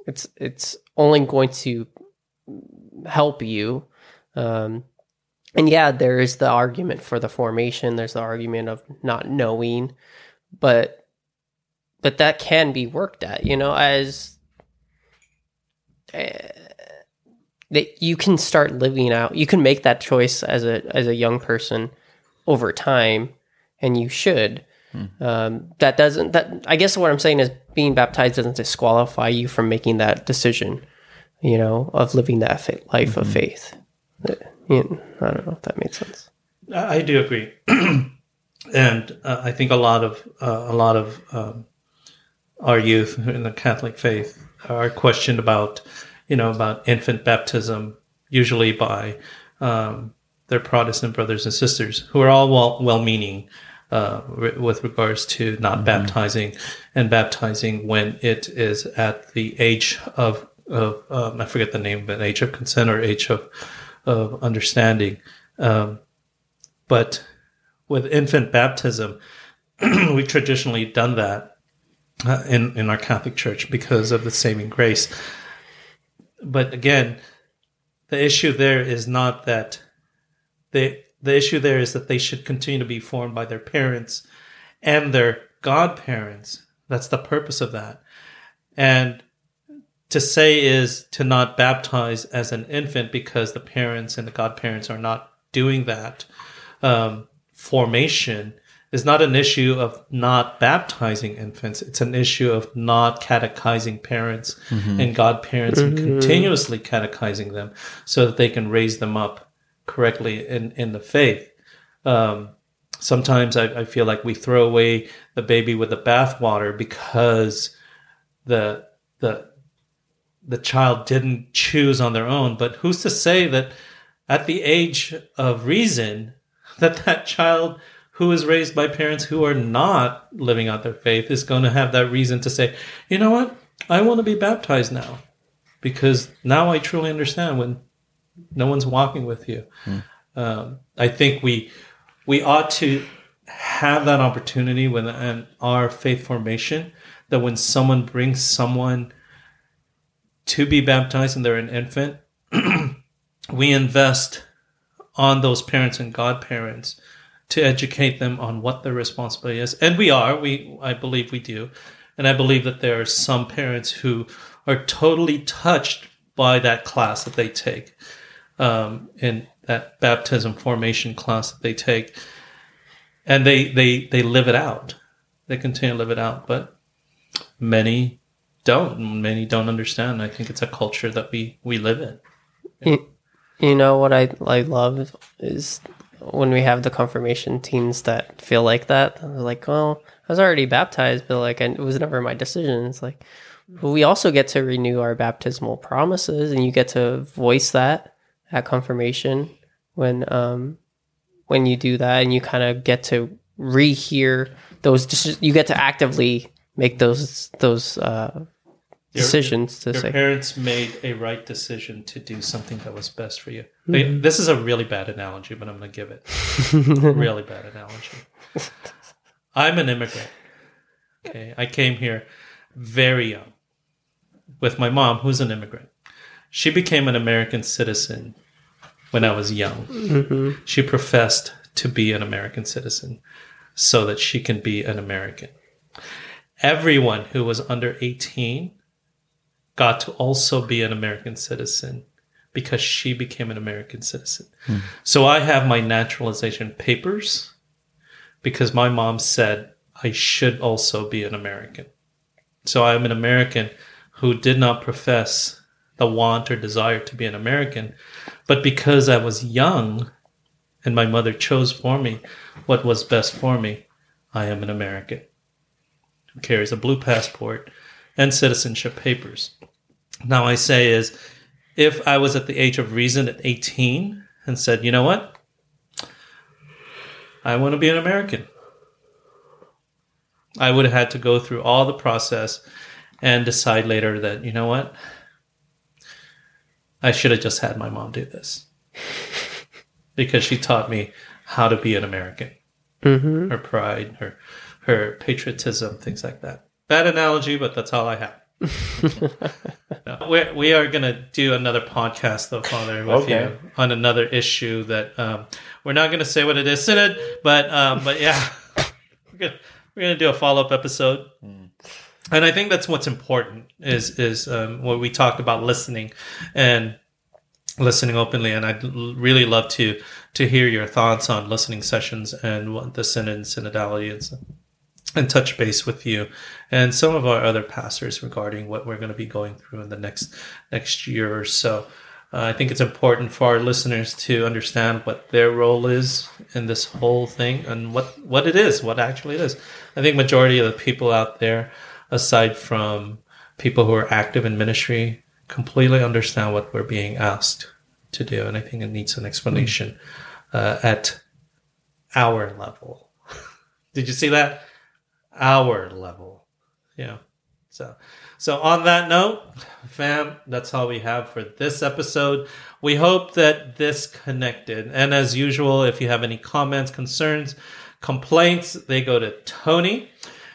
it's it's only going to help you. Um, and yeah, there is the argument for the formation. There's the argument of not knowing, but but that can be worked at. You know, as that you can start living out. You can make that choice as a as a young person over time, and you should. Um, that doesn't. That I guess what I'm saying is being baptized doesn't disqualify you from making that decision. You know, of living that fa- life of faith. Uh, you know, I don't know if that makes sense. I I do agree, and uh, I think a lot of uh, a lot of um, our youth in the Catholic faith are questioned about, you know, about infant baptism, usually by um, their Protestant brothers and sisters, who are all well well-meaning uh, re- with regards to not baptizing and baptizing when it is at the age of of um, I forget the name, but age of consent or age of of understanding. Um, but with infant baptism, we've traditionally done that uh, in in our Catholic Church because of the saving grace. But again, the issue there is not that they the issue there is that they should continue to be formed by their parents and their godparents. That's the purpose of that. And to say is to not baptize as an infant because the parents and the godparents are not doing that um, formation is not an issue of not baptizing infants. It's an issue of not catechizing parents and godparents and continuously catechizing them so that they can raise them up correctly in, in the faith. Um, sometimes I, I feel like we throw away the baby with the bathwater because the the the child didn't choose on their own. But who's to say that at the age of reason that that child who is raised by parents who are not living out their faith is going to have that reason to say, you know what, I want to be baptized now because now I truly understand when no one's walking with you. Um, I think we we ought to have that opportunity when in our faith formation that when someone brings someone to be baptized and they're an infant, we invest on those parents and godparents to educate them on what their responsibility is. And we are, we I believe we do. And I believe that there are some parents who are totally touched by that class that they take, um, in that baptism formation class that they take. And they, they, they live it out. They continue to live it out. But many don't. Many don't understand. I think it's a culture that we, we live in. You, you know what I I love is when we have the confirmation teens that feel like that. They're like, well, I was already baptized, but like, it was never my decision. It's like, but we also get to renew our baptismal promises, and you get to voice that at confirmation when um when you do that, and you kind of get to rehear those. deci- You get to actively make those those uh, Your- decisions to Your say. parents made a right decision to do something that was best for you. Mm-hmm. Okay, This is a really bad analogy, but I'm going to give it. really bad analogy. I'm an immigrant. Okay, I came here very young with my mom, who's an immigrant. She became an American citizen when I was young. Mm-hmm. She professed to be an American citizen. so that she can be an American. Everyone who was under 18 got to also be an American citizen because she became an American citizen. Hmm. So I have my naturalization papers because my mom said I should also be an American. So I'm an American who did not profess the want or desire to be an American, but because I was young and my mother chose for me what was best for me, I am an American who carries a blue passport and citizenship papers. Now I say is if I was at the age of reason at 18 and said, you know what? I want to be an American. I would have had to go through all the process and decide later that, you know what? I should have just had my mom do this because she taught me how to be an American. Mm-hmm. Her pride, her her patriotism, things like that. Bad analogy, but that's all I have. no, we're, we are going to do another podcast, though, Father, with Okay. you on another issue that um, we're not going to say what it is, Synod, but um, but yeah, we're going we're to do a follow up episode. And I think that's what's important is is um, what we talked about listening and listening openly. And I'd really love to to hear your thoughts on listening sessions and what the synod and synodality and, so- and touch base with you and some of our other pastors regarding what we're going to be going through in the next next year or so. Uh, I think it's important for our listeners to understand what their role is in this whole thing and what what it is, what actually it is. I think majority of the people out there, aside from people who are active in ministry, completely understand what we're being asked to do, and I think it needs an explanation uh, at our level. Did you see that? Our level. Yeah. So, so on that note, fam, that's all we have for this episode. We hope that this connected. And as usual, if you have any comments, concerns, complaints, they go to Tony.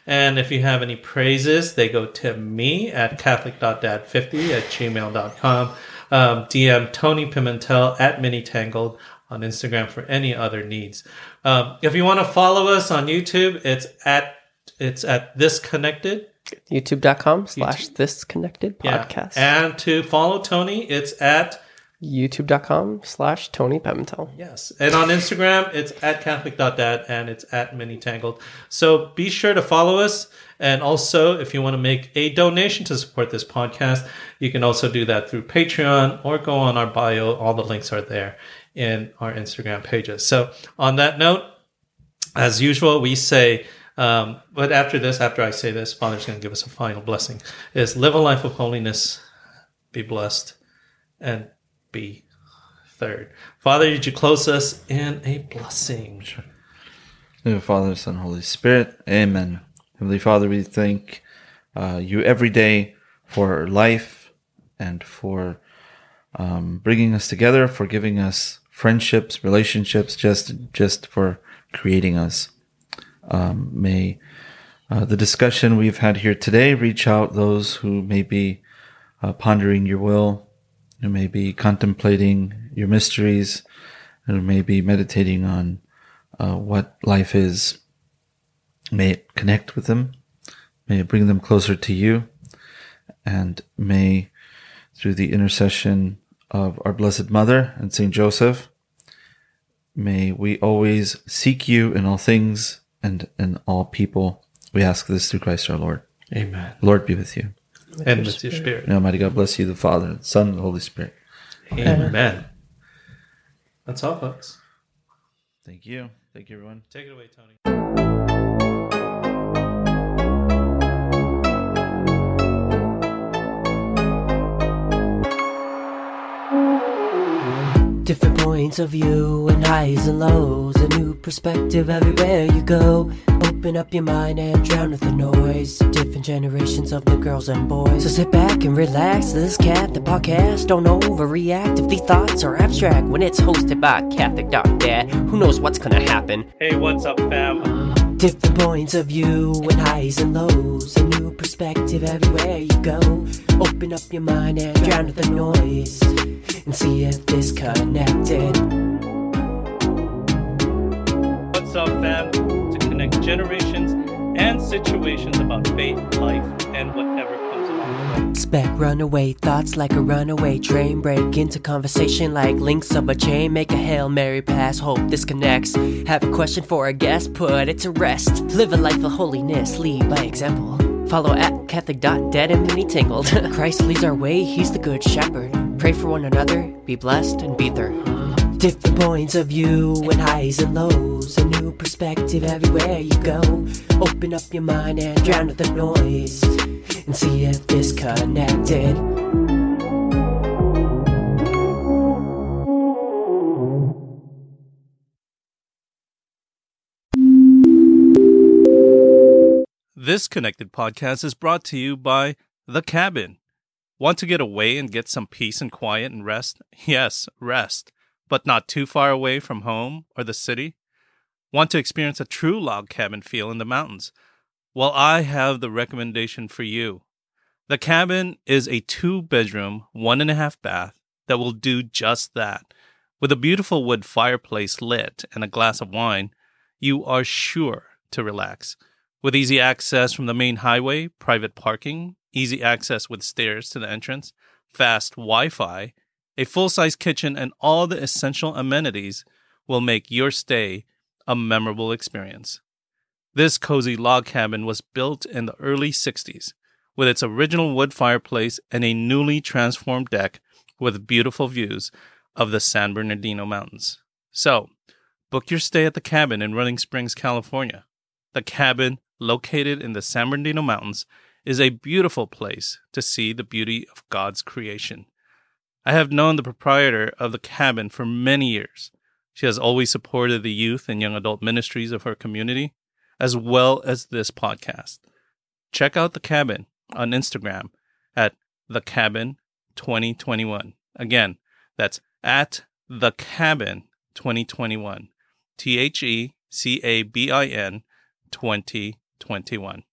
And if you have any praises, they go to me at catholic.dad50 at gmail.com. Um, DM Tony Pimentel at Minitangled on Instagram for any other needs. Um, if you want to follow us on YouTube, it's at it's at this connected YouTube.com slash this connected yeah. podcast. And to follow Tony, it's at YouTube.com slash Tony Pimentel. yes, and on Instagram, it's at Catholic.dad and it's at Mini Tangled. So be sure to follow us. And also, if you want to make a donation to support this podcast, you can also do that through Patreon or go on our bio. All the links are there in our Instagram pages. So on that note, as usual, we say, um, but after this, after I say this, Father's going to give us a final blessing: is live a life of holiness, be blessed, and be third. Father, did you close us in a blessing? In the Father, Son, Holy Spirit. Amen. Heavenly Father, we thank uh, you every day for life and for um, bringing us together, for giving us friendships, relationships, just just for creating us. Um, may uh, the discussion we've had here today reach out those who may be uh, pondering your will, who may be contemplating your mysteries, who may be meditating on uh, what life is. May it connect with them. May it bring them closer to you. And may, through the intercession of our Blessed Mother and Saint Joseph, may we always seek you in all things and in all people. We ask this through Christ our Lord. Amen. Lord be with you. And with your spirit. May Almighty God bless you, the Father, the Son, and the Holy Spirit. Amen. That's all, folks. Thank you. Thank you, everyone. Take it away, Tony. Different points of view and highs and lows. A new perspective everywhere you go. Open up your mind and drown with the noise. Different generations of the girls and boys. So sit back and relax. This cat, the podcast. Don't overreact if the thoughts are abstract. When it's hosted by Catholic Doc Dad, who knows what's gonna happen? Hey, what's up, fam? Different points of view and highs and lows. A new perspective everywhere you go. Open up your mind and drown with the noise. And see if this connected. What's up, fam? To connect generations and situations about faith, life, and whatever Spec runaway thoughts like a runaway train. Break into conversation like links of a chain. Make a Hail Mary pass, hope this connects. Have a question for a guest, put it to rest. Live a life of holiness, lead by example. Follow at Catholic.dad and mini tangled. Christ leads our way, he's the good shepherd. Pray for one another, be blessed and be there. Different points of view and highs and lows. A new perspective everywhere you go. Open up your mind and drown out the noise. And see if this connected. This Connected podcast is brought to you by The Cabin. Want to get away and get some peace and quiet and rest? Yes, rest, but not too far away from home or the city? Want to experience a true log cabin feel in the mountains? Well, I have the recommendation for you. The cabin is a two bedroom, one and a half bath that will do just that. With a beautiful wood fireplace lit and a glass of wine, you are sure to relax. With easy access from the main highway, private parking, easy access with stairs to the entrance, fast Wi Fi, a full size kitchen, and all the essential amenities will make your stay a memorable experience. This cozy log cabin was built in the early 60s with its original wood fireplace and a newly transformed deck with beautiful views of the San Bernardino Mountains. So, book your stay at the cabin in Running Springs, California. The cabin, located in the San Bernardino Mountains, is a beautiful place to see the beauty of God's creation. I have known the proprietor of the cabin for many years. She has always supported the youth and young adult ministries of her community, as well as this podcast. Check out the cabin on Instagram at the cabin 2021. Again, that's at the cabin 2021. T H E C A B I N 2021.